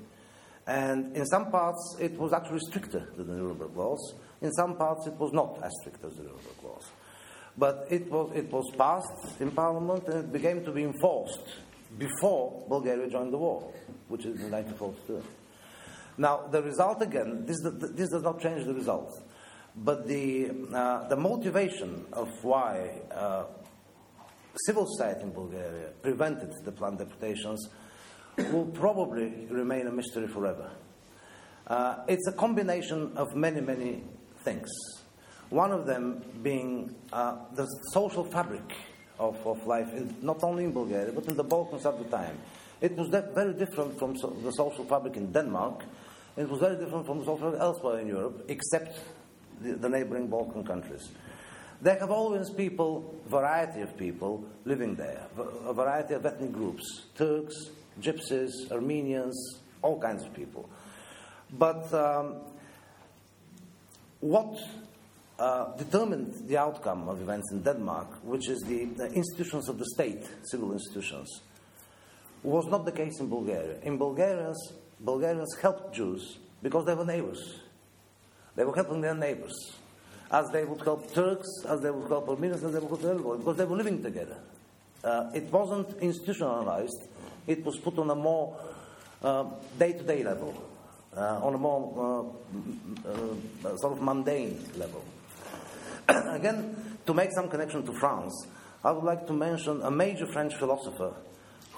And in some parts, it was actually stricter than the Nuremberg laws. In some parts, it was not as strict as the Nuremberg laws. But it was, it was passed in Parliament and it began to be enforced before Bulgaria joined the war, which is in 1942. Now, the result again, this, this does not change the result, but the, uh, the motivation of why uh, civil society in Bulgaria prevented the planned deportations will probably remain a mystery forever. Uh, it's a combination of many, many things. One of them being uh, the social fabric of, of life, in, not only in Bulgaria, but in the Balkans at the time. It was very different from so, the social fabric in Denmark. It was very different from the social fabric elsewhere in Europe, except the, the neighboring Balkan countries. There have always people, variety of people living there, a variety of ethnic groups, Turks, gypsies, Armenians, all kinds of people. But um, what uh, determined the outcome of events in Denmark, which is the, the, institutions of the state, civil institutions, was not the case in Bulgaria. In Bulgarians, Bulgarians helped Jews because they were neighbors. They were helping their neighbors, as they would help Turks, as they would help Armenians, as they would help everybody, because they were living together. Uh, it wasn't institutionalized it was put on a more day to day level, uh, on a more uh, uh, sort of mundane level. Again, to make some connection to France, I would like to mention a major French philosopher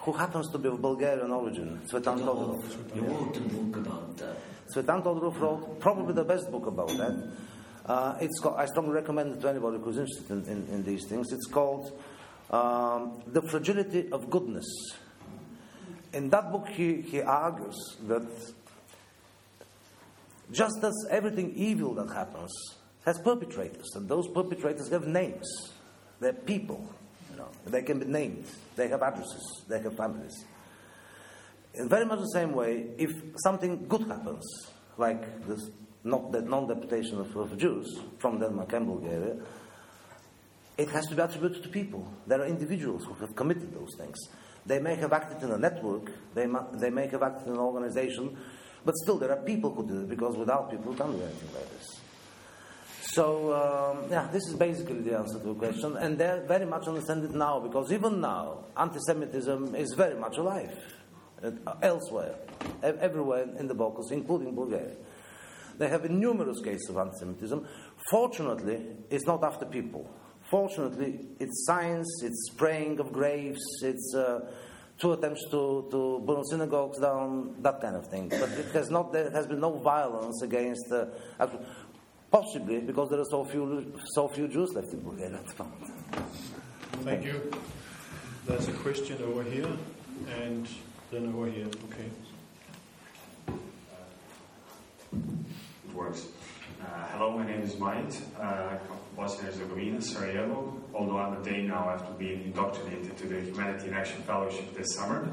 who happens to be of Bulgarian origin, Tsvetan Todorov. You wrote a book about that. Tsvetan Todorov wrote probably the best book about that. Uh, it's called, I strongly recommend it to anybody who's interested in, in, in these things. It's called um, The Fragility of Goodness in that book, he, he argues that just as everything evil that happens has perpetrators, and those perpetrators have names, they're people, you know, they can be named, they have addresses, they have families. In very much the same way, if something good happens, like this not the non-deportation of, of Jews from Denmark and Bulgaria, it has to be attributed to people. There are individuals who have committed those things. They may have acted in a network, they, they may have acted in an organization, but still there are people who do it because without people, you can't do anything like this. So, um, yeah, this is basically the answer to the question, and they very much understand it now because even now, anti Semitism is very much alive uh, elsewhere, everywhere in the Balkans, including Bulgaria. There have been numerous cases of anti Semitism. Fortunately, it's not after people. Fortunately, it's science, it's spraying of graves, it's uh, two attempts to, to burn synagogues down, that kind of thing. But it has not, there has been no violence against, uh, possibly because there are so few, so few Jews left in Bulgaria at the moment. Thank you. There's a question over here, and then over here. Okay. It works. Uh, hello, my name is Majid. Uh, I come from Bosnia and Herzegovina, Sarajevo. Although I'm a Dane now after being indoctrinated to the Humanity in Action Fellowship this summer.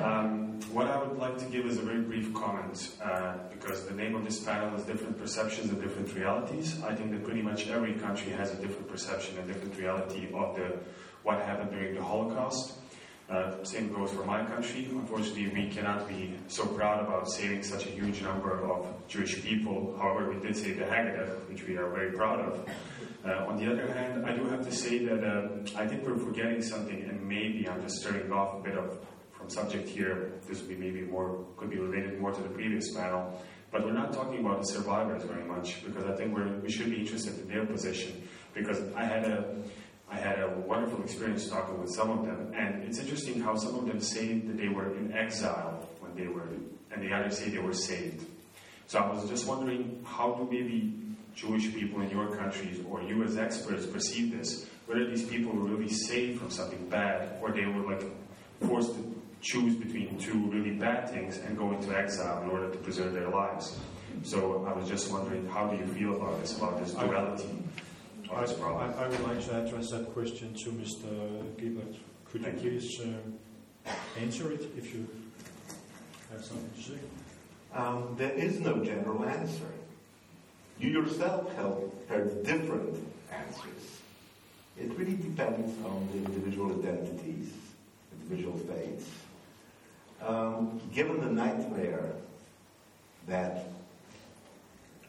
Um, what I would like to give is a very brief comment uh, because the name of this panel is Different Perceptions and Different Realities. I think that pretty much every country has a different perception and different reality of the what happened during the Holocaust. Uh, same goes for my country. Unfortunately, we cannot be so proud about saving such a huge number of Jewish people. However, we did save the Haggadah, which we are very proud of. Uh, on the other hand, I do have to say that uh, I think we're forgetting something, and maybe I'm just stirring off a bit of from subject here. This would be maybe more could be related more to the previous panel, but we're not talking about the survivors very much because I think we should be interested in their position. Because I had a I had a wonderful experience talking with some of them, and it's interesting how some of them say that they were in exile when they were, and the others say they were saved. So I was just wondering, how do maybe Jewish people in your countries or you as experts perceive this? Whether these people were really saved from something bad, or they were like forced to choose between two really bad things and go into exile in order to preserve their lives. So I was just wondering, how do you feel about this, about this duality? I, I, I, would like to address that question to Mr. Gebert. Could Thank you please uh, answer it if you have something to say? Um, there is no general answer. You yourself have heard different answers. It really depends on the individual identities, individual faiths. Um, given the nightmare that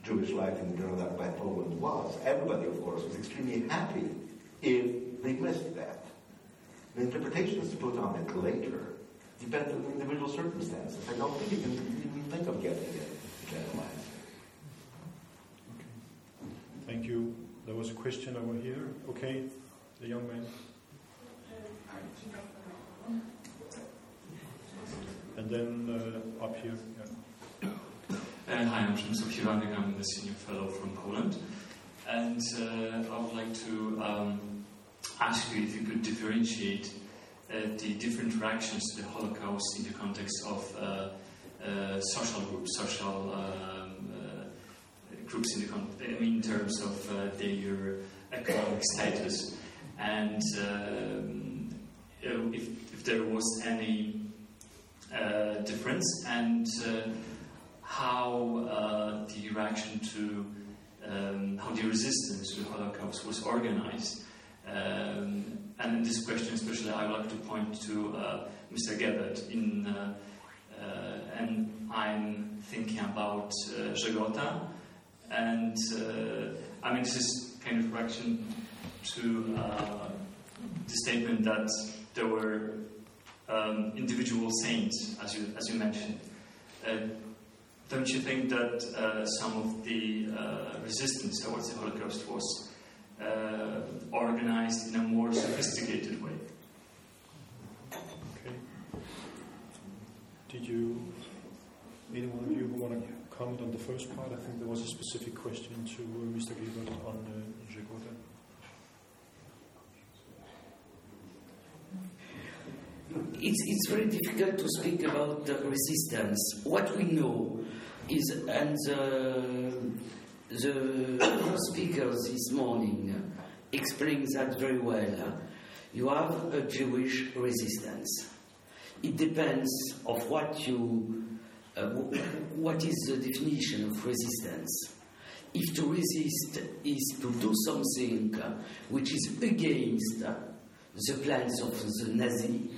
Jewish life in the German Poland was. Everybody, of course, was extremely happy if they missed that. The interpretations to put on it later depend on individual circumstances. I don't think you can even think of getting it generalized. Okay. Thank you. There was a question over here. Okay, the young man. And then uh, up here. Yeah. Uh, hi, I'm Przemysław Siwanek. I'm the senior fellow from Poland. And uh, I would like to um, ask you if you could differentiate uh, the different reactions to the Holocaust in the context of uh, social groups, social groups in the in terms of their economic status, and um, if, if, there was any difference and how uh, the reaction to um, how the resistance to the Holocaust was organized. Um, and in this question, especially, I would like to point to uh, Mr. Gebert. In, uh, uh and I'm thinking about uh, and uh, I mean, this is kind of reaction to uh, the statement that there were um, individual saints, as you as you mentioned. Don't you think that uh, some of the uh, resistance towards the Holocaust was uh, organized in a more sophisticated way? Okay. Did you, any one of you want to comment on the first part? I think there was a specific question to uh, Mr. Gebert on uh. It's, it's very difficult to speak about the resistance. What we know is, and the, the speakers this morning explains that very well. You have a Jewish resistance. It depends of what you, uh, what is the definition of resistance. If to resist is to do something uh, which is against uh, the plans of the Nazi,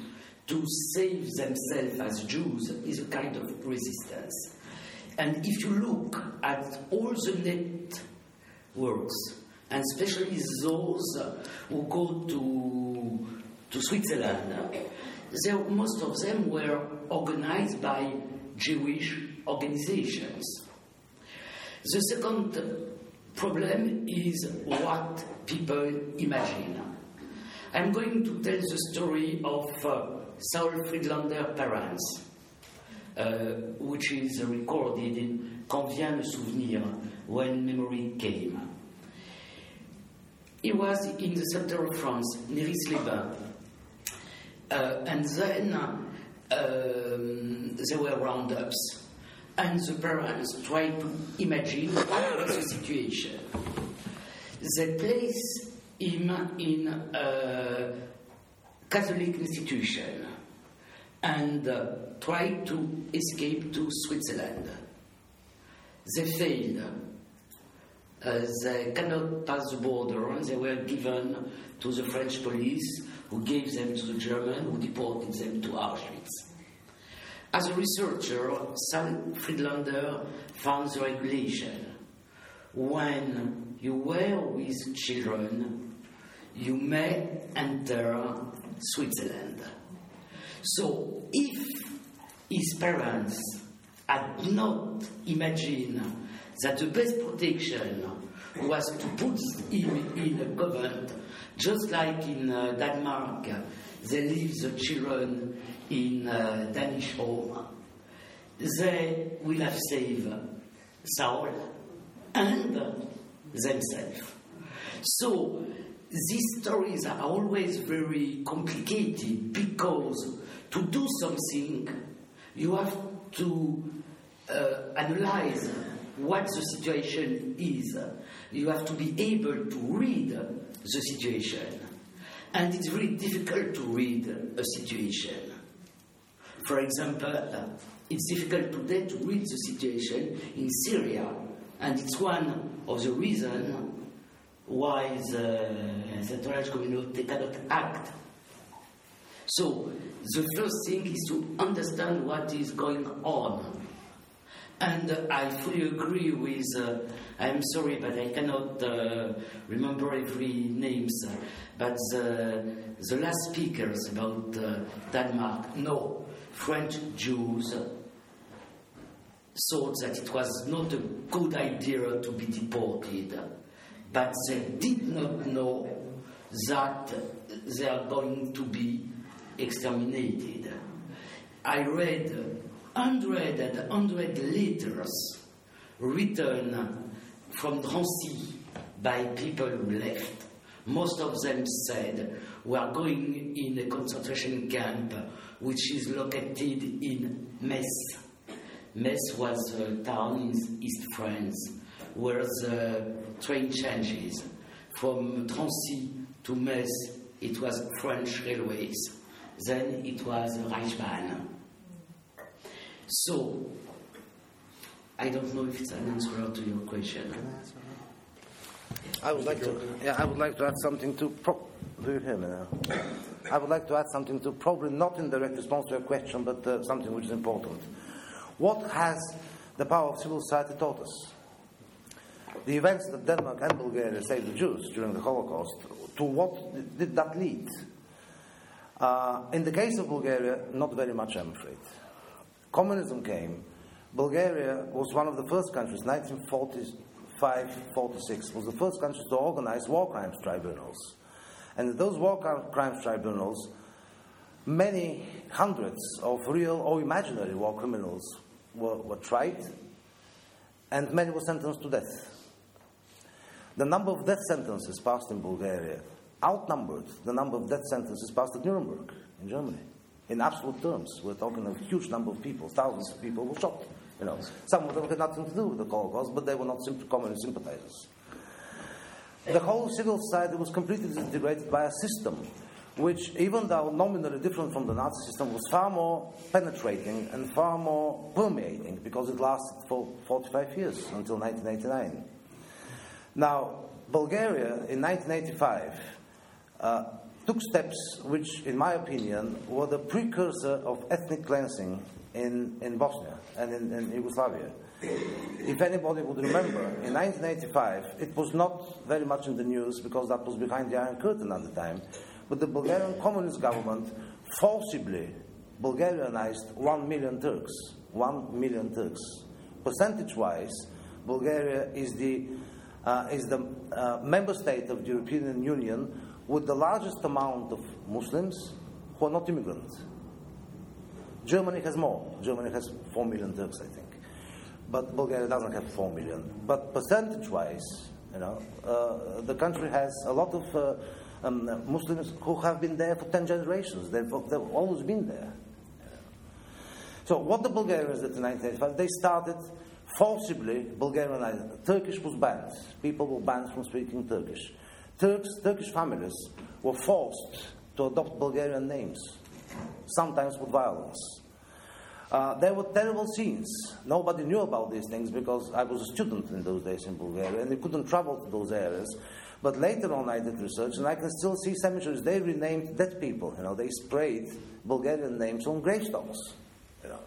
to save themselves as Jews is a kind of resistance. And if you look at all the networks, and especially those uh, who go to, to Switzerland, most of them were organized by Jewish organizations. The second problem is what people imagine. I'm going to tell the story of uh, Saul Friedlander parents, uh, which is recorded in Quand vient le souvenir, when memory came. He was in the center of France, near Isleben. Uh, and then um, there were roundups. And the parents tried to imagine what was the situation. They placed him in a Catholic institution and uh, tried to escape to Switzerland. They failed. Uh, they cannot pass the border and they were given to the French police who gave them to the German who deported them to Auschwitz. As a researcher, Saul Friedlander found the regulation. When you were with children, you may enter Switzerland. So if his parents had not imagined that the best protection was to put him in a convent, just like in uh, Denmark, they leave the children in uh, Danish home. They will have saved Saul and themselves. So these stories are always very complicated because to do something, you have to uh, analyze what the situation is. You have to be able to read the situation. And it's very difficult to read a situation. For example, it's difficult today to read the situation in Syria, and it's one of the reasons why the international community cannot act. So, the first thing is to understand what is going on. And uh, I fully agree with, uh, I'm sorry, but I cannot uh, remember every names, but the, the last speakers about uh, Denmark, no, French Jews thought that it was not a good idea to be deported, but they did not know that they are going to be exterminated. I read hundred and hundred letters written from Drancy by people who left. Most of them said, We are going in a concentration camp which is located in Metz. Metz was a town in East France where the train changes. From Drancy to Metz, it was French railways. Then it was Reichsbahn. So, I don't know if it's an answer to your question. I would like to, yeah, I would like to add something to. Pro- do you hear me now? I would like to add something to probably not in direct response to your question, but uh, something which is important. What has the power of civil society taught us? The events that Denmark and Bulgaria saved the Jews during the Holocaust, to what did that lead? Uh, in the case of Bulgaria, not very much, I'm afraid. Communism came. Bulgaria was one of the first countries, 1945 46, was the first country to organize war crimes tribunals. And those war crimes tribunals, many hundreds of real or imaginary war criminals were, were tried, and many were sentenced to death. The number of death sentences passed in Bulgaria outnumbered the number of death sentences passed at Nuremberg in Germany. In absolute terms, we're talking of a huge number of people, thousands of people were shot. You know, some of them had nothing to do with the Holocaust, but they were not simple communist sympathizers. The whole civil society was completely disintegrated by a system which, even though nominally different from the Nazi system, was far more penetrating and far more permeating because it lasted for 45 years until 1989. Now, Bulgaria in 1985 uh, took steps which, in my opinion, were the precursor of ethnic cleansing in, in Bosnia and in, in Yugoslavia. If anybody would remember, in 1985, it was not very much in the news because that was behind the Iron Curtain at the time, but the Bulgarian communist government forcibly Bulgarianized one million Turks. One million Turks. Percentage wise, Bulgaria is the, uh, is the uh, member state of the European Union with the largest amount of Muslims who are not immigrants. Germany has more. Germany has 4 million Turks, I think. But Bulgaria doesn't have 4 million. But percentage wise, you know, uh, the country has a lot of uh, um, Muslims who have been there for 10 generations. They've, they've always been there. So, what the Bulgarians did in 1985, they started forcibly Bulgarianizing. Turkish was banned. People were banned from speaking Turkish. Turks, Turkish families were forced to adopt Bulgarian names, sometimes with violence. Uh, there were terrible scenes. Nobody knew about these things because I was a student in those days in Bulgaria and we couldn't travel to those areas. But later on, I did research and I can still see cemeteries. They renamed dead people. You know, they sprayed Bulgarian names on gravestones, you know,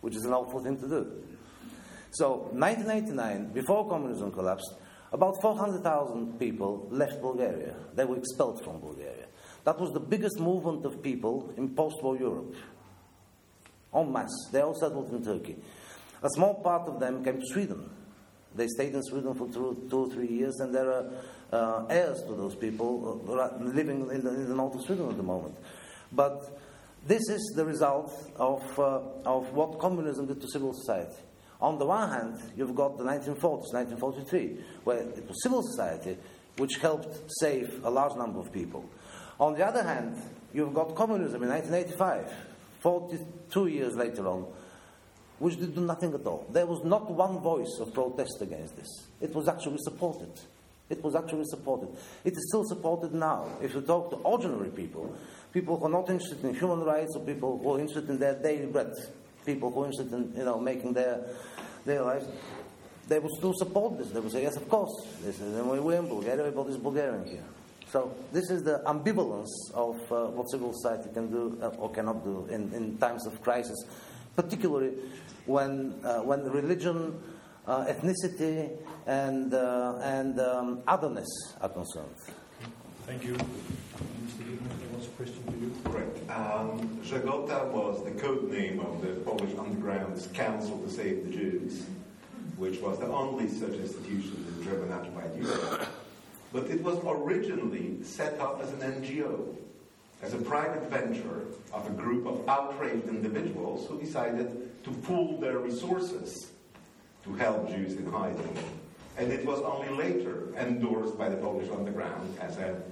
which is an awful thing to do. So, 1989, before communism collapsed, about 400,000 people left Bulgaria. They were expelled from Bulgaria. That was the biggest movement of people in post war Europe. En masse. They all settled in Turkey. A small part of them came to Sweden. They stayed in Sweden for two, two or three years, and there are uh, heirs to those people uh, living in the, in the, north of Sweden at the moment. But this is the result of, uh, of what communism did to civil society. On the one hand, you've got the 1940s, 1943, where it was civil society which helped save a large number of people. On the other hand, you've got communism in 1985, 42 years later on, which did do nothing at all. There was not one voice of protest against this. It was actually supported. It was actually supported. It is still supported now. If you talk to ordinary people, people who are not interested in human rights or people who are interested in their daily bread, people who are interested in you know, making their, their lives, they will still support this. They will say, yes, of course. This is, we're in Bulgaria, everybody's Bulgarian here. So this is the ambivalence of uh, what civil society can do uh, or cannot do in, in times of crisis, particularly when, uh, when religion, uh, ethnicity, and, uh, and um, otherness are concerned. Thank you. Mr. there was a question for you. Correct. Um, Żegota was the code name of the Polish Underground's Council to Save the Jews, which was the only such institution in German occupied Europe. But it was originally set up as an NGO, as a private venture of a group of outraged individuals who decided to pool their resources to help Jews in hiding. And it was only later endorsed by the Polish underground as an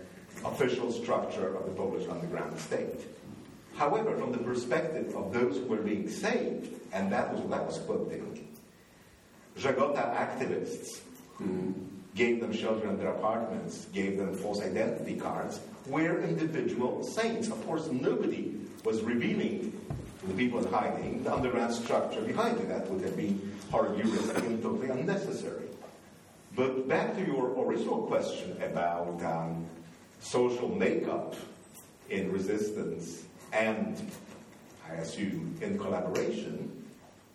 official structure of the Polish underground state. However, from the perspective of those who were being saved, and that was what I was quoting, Żegota activists who gave them shelter in their apartments, gave them false identity cards, were individual saints. Of course, nobody was revealing to the people in hiding the underground structure behind it. That would have been horribly risky and totally unnecessary. But back to your original question about um, social makeup in resistance and, I assume, in collaboration,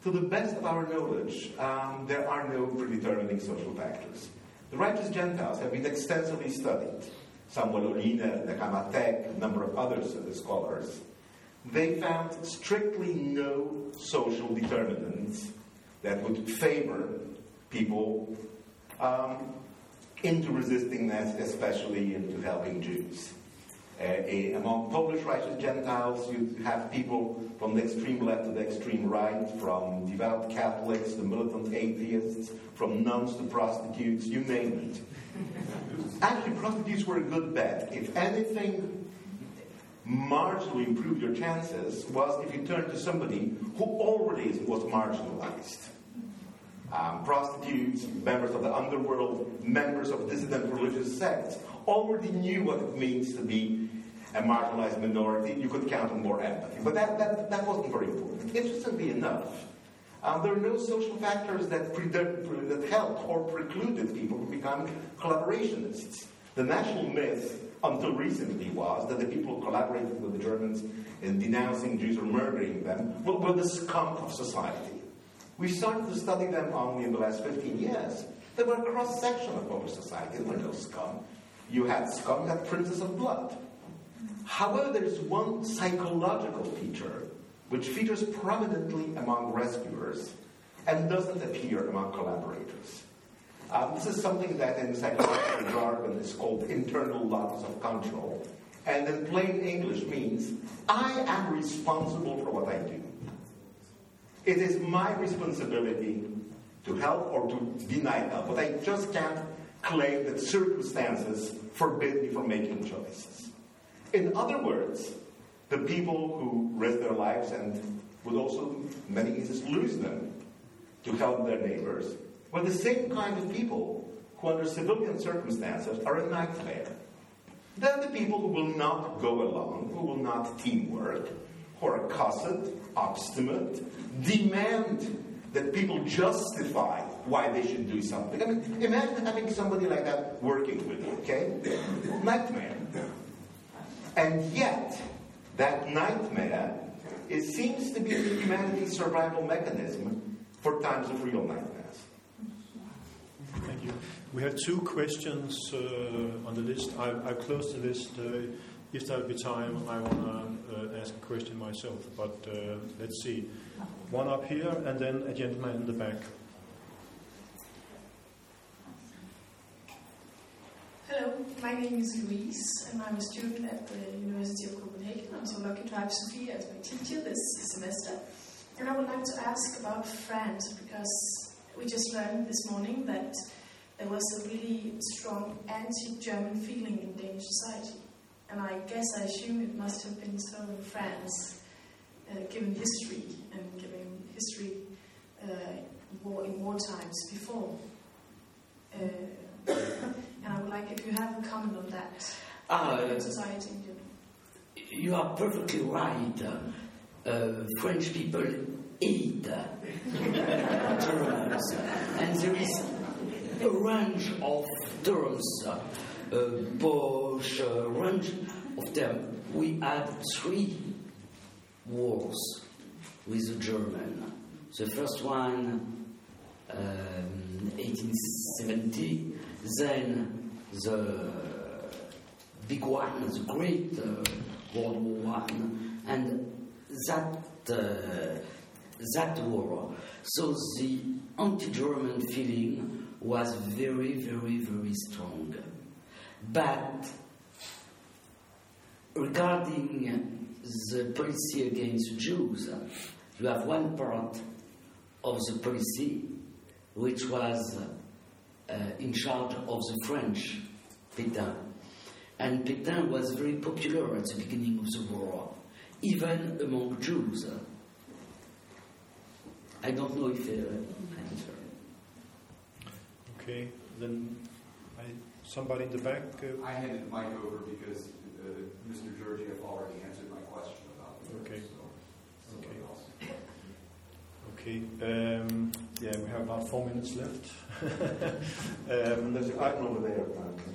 to the best of our knowledge, um, there are no predetermining social factors. The righteous Gentiles have been extensively studied. Samuel Oliner, Nechama Tec, a number of other scholars. They found strictly no social determinants that would favor people um, into resisting that, especially into helping Jews. Uh, among Polish righteous Gentiles, you have people from the extreme left to the extreme right, from devout Catholics to militant atheists, from nuns to prostitutes, you name it. Actually, prostitutes were a good bet. If anything marginally improved your chances was if you turned to somebody who already was marginalized. Um, prostitutes, members of the underworld, members of dissident religious sects already knew what it means to be a marginalized minority, you could count on more empathy. But that, that, that wasn't very important. Interestingly enough, um, there are no social factors that, that helped or precluded people from becoming collaborationists. The national myth until recently was that the people who collaborated with the Germans in denouncing Jews or murdering them were, were the scum of society. We started to study them only in the last 15 years. They were a cross section of Polish society. There were no scum. You had scum, you had princes of blood. However, there is one psychological feature which features prominently among rescuers and doesn't appear among collaborators. Um, this is something that in psychological jargon is called internal locus of control. And in plain English means I am responsible for what I do. It is my responsibility to help or to deny help, but I just can't claim that circumstances forbid me from making choices. In other words, the people who risk their lives and would also, in many cases, lose them to help their neighbors were the same kind of people who, under civilian circumstances, are a nightmare. Then the people who will not go along, who will not teamwork, who are cussed, obstinate, demand that people justify why they should do something. I mean, imagine having somebody like that working with you, okay? Nightmare. And yet, that nightmare it seems to be the humanity's survival mechanism for times of real nightmares. Thank you. We have two questions uh, on the list. I, I've closed the list. Uh, if there'll be time, I want to uh, ask a question myself. But uh, let's see. One up here, and then a gentleman in the back. Hello, my name is Louise, and I'm a student at the University of Copenhagen. I'm so lucky to have Sophia as my teacher this semester. And I would like to ask about France, because we just learned this morning that there was a really strong anti German feeling in Danish society. And I guess I assume it must have been so in France, uh, given history and given history uh, in war times before. Uh, and I would like if you have a comment on that. Uh, society in general. You are perfectly right. Uh, French people hate Germans. And there is a range of terms, uh, Boche, a range of them. We had three wars with the German. The first one, um, 1870, then the big one, the Great uh, World War One, and that uh, that war. So the anti-German feeling was very, very, very strong. But regarding the policy against Jews, you have one part of the policy which was uh, in charge of the French, Pétain. And Pétain was very popular at the beginning of the war, even among Jews. I don't know if uh, answer. Okay, then I, somebody in the back. Uh, I handed the mic over because uh, Mr. Georgieff already answered my question about the Okay. So, Okay. else. Okay. Um, yeah, we have about four minutes left. um, There's a button over there. apparently.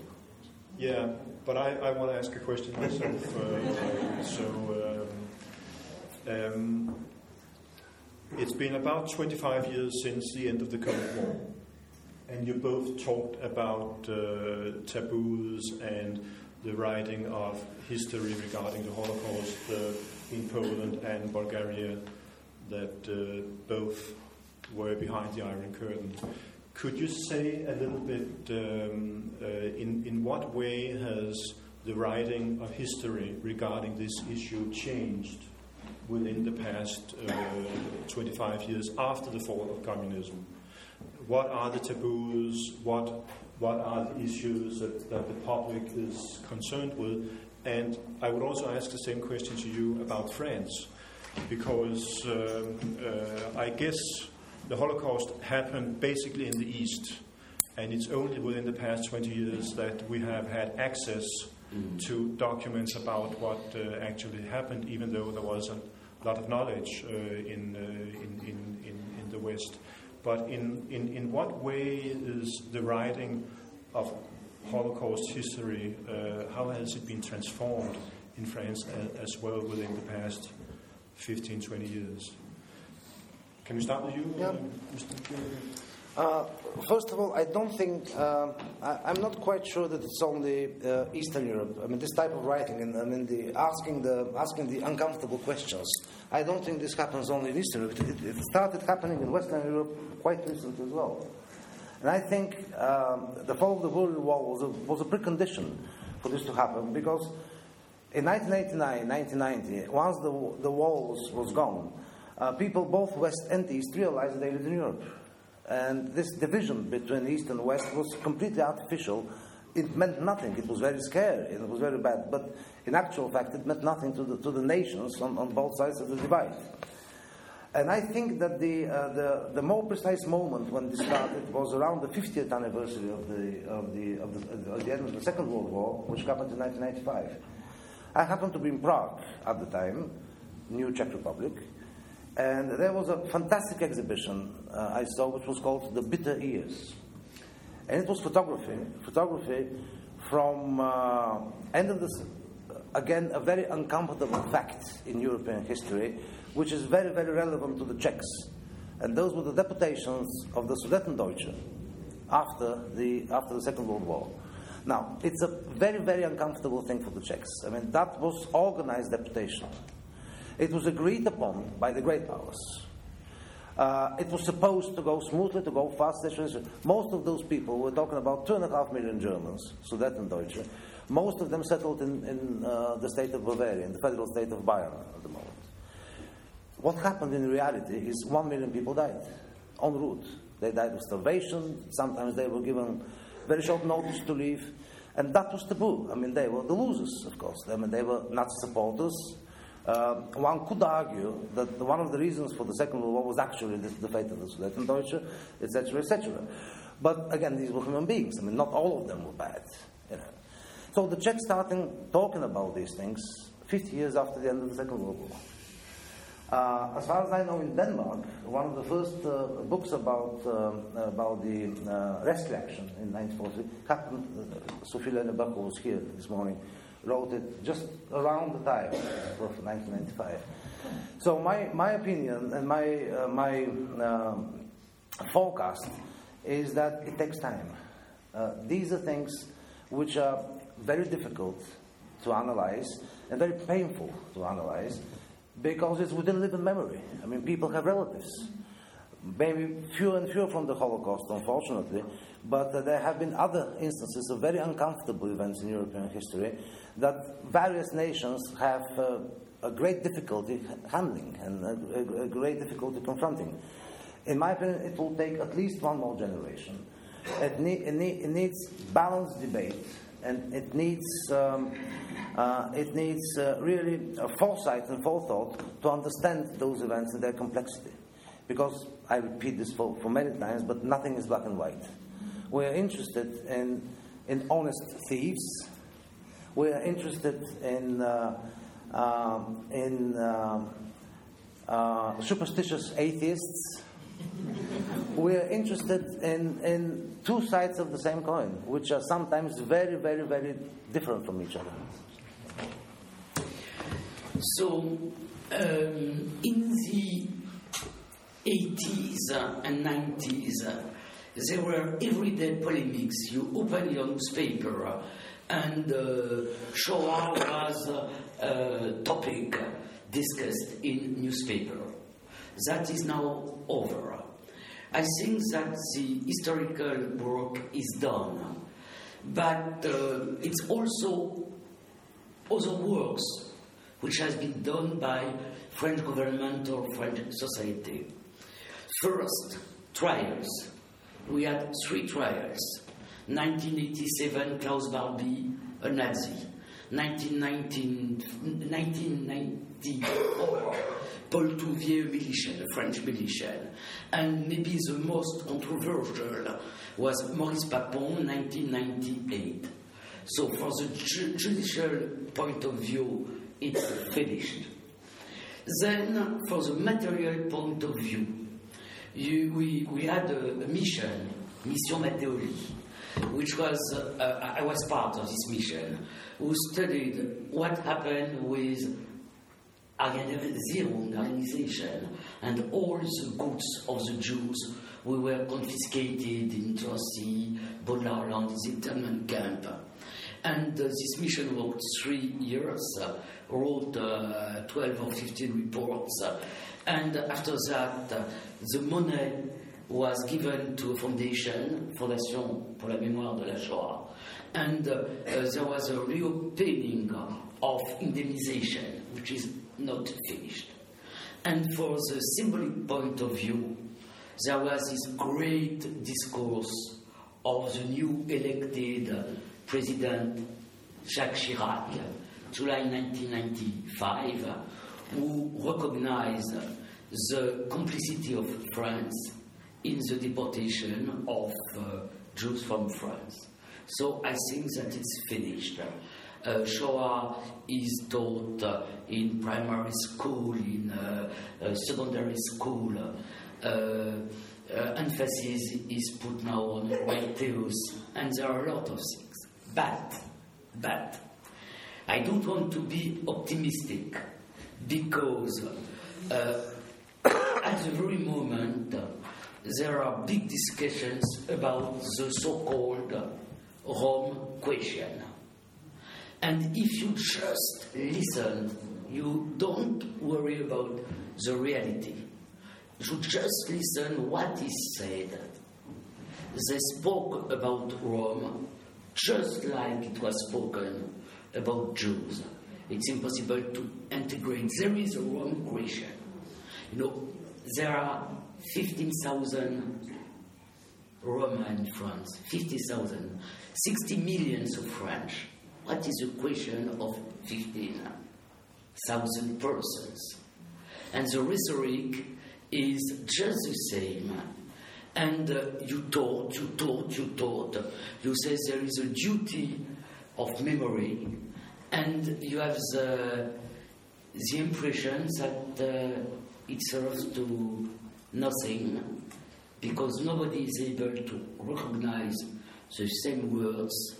yeah, but I, I want to ask a question myself. Uh, so, um, um, it's been about 25 years since the end of the Cold War, and you both talked about uh, taboos and the writing of history regarding the Holocaust uh, in Poland and Bulgaria that uh, both were behind the Iron Curtain. Could you say a little bit um, uh, in, in what way has the writing of history regarding this issue changed within the past uh, 25 years after the fall of communism? What are the taboos? What, what are the issues that, that the public is concerned with? And I would also ask the same question to you about France because um, uh, I guess the Holocaust happened basically in the East, and it's only within the past 20 years that we have had access to documents about what uh, actually happened, even though there was a lot of knowledge uh, in, uh, in, in, in, in the West. But in, in, in what way is the writing of Holocaust history, uh, how has it been transformed in France a- as well within the past 15, 20 years? Can we start with you, Yeah. uh, Mr. Uh, first of all, I don't think uh, I, I'm not quite sure that it's only uh, Eastern Europe. I mean, this type of writing and I mean the asking the asking the uncomfortable questions. I don't think this happens only in Eastern Europe. It, it started happening in Western Europe quite recently as well. And I think um, the fall of the Berlin Wall was a, was a precondition for this to happen because in 1989, 1990, once the, the wall was, was gone, uh, people both West and East realized they lived in Europe. And this division between East and West was completely artificial. It meant nothing. It was very scary it was very bad. But in actual fact, it meant nothing to the, to the nations on, on both sides of the divide. And I think that the, uh, the, the more precise moment when this started was around the 50th anniversary of the, of the, of the, of the end of the Second World War, which happened in 1995. I happened to be in Prague at the time, New Czech Republic, and there was a fantastic exhibition uh, I saw which was called The Bitter Years. And it was photography, photography from uh, end of this, again, a very uncomfortable fact in European history, which is very, very relevant to the Czechs. And those were the deportations of the Sudetendeutsche after the, after the Second World War. Now, it's a very, very uncomfortable thing for the Czechs. I mean, that was organized deportation. It was agreed upon by the great powers. Uh, it was supposed to go smoothly, to go fast. Most of those people, we're talking about two and a half million Germans, Sudetendeutsche, most of them settled in, in uh, the state of Bavaria, in the federal state of Bayern at the moment. What happened in reality is one million people died en route. They died of starvation, sometimes they were given very short notice to leave. And that was taboo. I mean, they were the losers, of course. I mean, they were Nazi supporters. Uh, one could argue that one of the reasons for the Second World War was actually the, fate of the Sudetendeutsche, etc., etc. But again, these were human beings. I mean, not all of them were bad. You know. So the Czechs started talking about these things 50 years after the end of the Second World War. Uh, as far as I know, in Denmark, one of the first uh, books about uh, about the uh, rescue action in 1940 happened. Uh, Sophie Lennebacher was here this morning, wrote it just around the time of 1995. So my, my opinion and my uh, my um, forecast is that it takes time. these are things which are very difficult to analyze and very painful to analyze because it's within living memory. I mean, people have relatives. Maybe fewer and fewer from the Holocaust, unfortunately, but uh, there have been other instances of very uncomfortable events in European history that various nations have uh, a great difficulty handling and a, a, great difficulty confronting. In my opinion, it will take at least one more generation. It, need, it, need, it needs balanced debate and it needs um, uh, it needs uh, really foresight and forethought to understand those events and their complexity. Because I repeat this for, for many times, but nothing is black and white. We're interested in, in honest thieves. We're interested in, uh, um, in um, uh, superstitious atheists. We're interested in, in two sides of the same coin, which are sometimes very, very, very different from each other. So, um, in the 80s and 90s, there were everyday polemics. You open your newspaper and uh, Shoah was a topic discussed in newspaper. That is now over. I think that the historical work is done, but uh, it's also other works which has been done by French government or French society. First, trials. We had three trials. 1987, Klaus Barbie, a Nazi. 1994, Paul Touvier, a militian, a French militian. And maybe the most controversial was Maurice Papon, 1998. So, from the ju- judicial point of view, it's finished. Then, for the material point of view, you, we, we had a, a, mission, Mission Matteoli, which was, uh, I was part of this mission, who studied what happened with aryanization and all the goods of the Jews we were confiscated in Drancy, Beaune-la-Rolande, the internment camp. And uh, this mission worked three years, uh, wrote uh, 12 or 15 reports. And after that, the money was given to a foundation, Fondation pour la mémoire de la Shoah, and uh, there was a reopening of indemnization, which is not finished. And for the symbolic point of view, there was this great discourse of the new elected president Jacques Chirac, July 1995, who recognize the complicity of France in the deportation of uh, Jews from France. So I think that it's finished. Uh, Shoah is taught uh, in primary school, in uh, uh secondary school. Uh, emphasis is put now on Matthäus, and there are a lot of things. But, but, I don't want to be optimistic because uh, at the very moment there are big discussions about the so called Rome question. And if you just listen, you don't worry about the reality. You just listen what is said. They spoke about Rome just like it was spoken about Jews. It's impossible to integrate. There is a Rome question. You know, there are 15,000 Roma in France, 50,000, 60 millions of French. What is the question of 15,000 persons? And the rhetoric is just the same. And uh, you taught, you taught, you taught. You say there is a duty of memory, and you have the, the impression that uh, it serves to nothing because nobody is able to recognize the same words,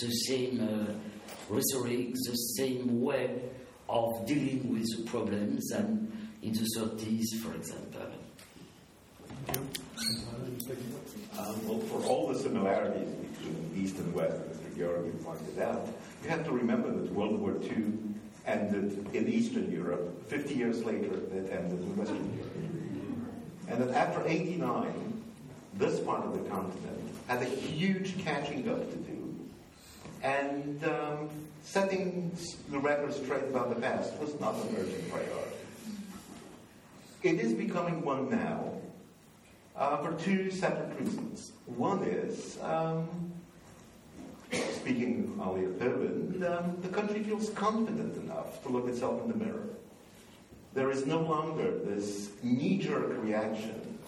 the same uh, rhetoric, the same way of dealing with the problems than in the 30s, for example. Um, well, for all the similarities between East and West, Mr. Georgi pointed out, you have to remember that World War II ended in Eastern Europe. 50 years later, it ended in Western Europe. And that after 89, this part of the continent had a huge catching up to do. And um, setting the record straight about the past was not an urgent priority. It is becoming one now uh, for two separate reasons. One is, um, speaking of Poland, um, the country feels confident enough to look itself in the mirror. There is no longer this knee jerk reaction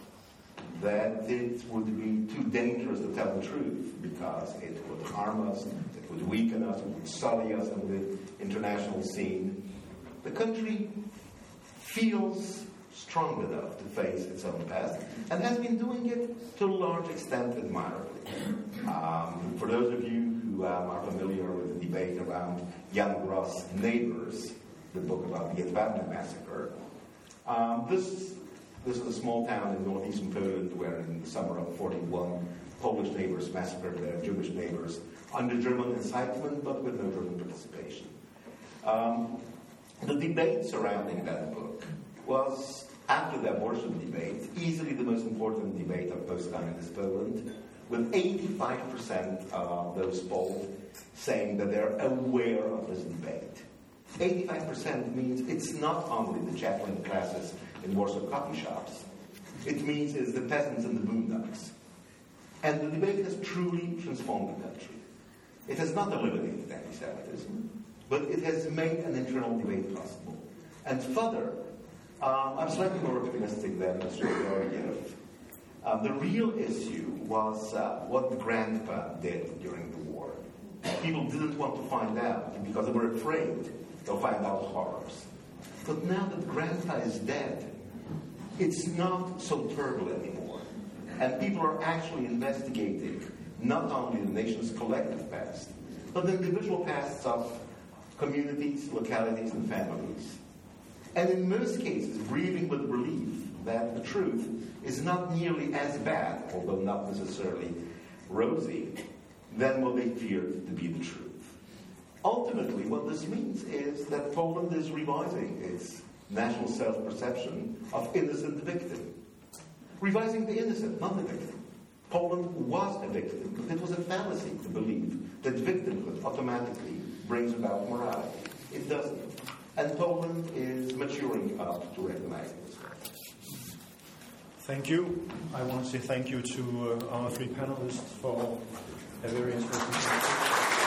that it would be too dangerous to tell the truth because it would harm us, it would weaken us, it would sully us on the international scene. The country feels strong enough to face its own past and has been doing it to a large extent admirably. Um, for those of you um, are familiar with the debate around Jan Gross' Neighbors, the book about the Jedwabne massacre. Um, this, this is a small town in northeastern Poland where in the summer of 41, Polish neighbors massacred their Jewish neighbors under German incitement but with no German participation. Um, the debate surrounding that book was, after the abortion debate, easily the most important debate of post-communist Poland, with 85% of those polled saying that they're aware of this debate. 85% means it's not only the chaplain classes in Warsaw coffee shops. It means it's the peasants and the boondocks. And the debate has truly transformed the country. It has not eliminated anti-Semitism, but it has made an internal debate possible. And further, um, I'm slightly more optimistic than Mr. Georgieff. Um, the real issue was uh, what the grandpa did during the war. People didn't want to find out because they were afraid they'll find out horrors. But now that grandpa is dead, it's not so terrible anymore. And people are actually investigating not only the nation's collective past, but the individual pasts of communities, localities, and families. And in most cases, grieving with relief that the truth is not nearly as bad, although not necessarily rosy, than what they feared to be the truth. Ultimately, what this means is that Poland is revising its national self perception of innocent victim. Revising the innocent, not the victim. Poland was a victim. But it was a fallacy to believe that victimhood automatically brings about morality. It doesn't. And Poland is maturing up to recognize this. Thank you. I want to say thank you to uh, our three panelists for a very interesting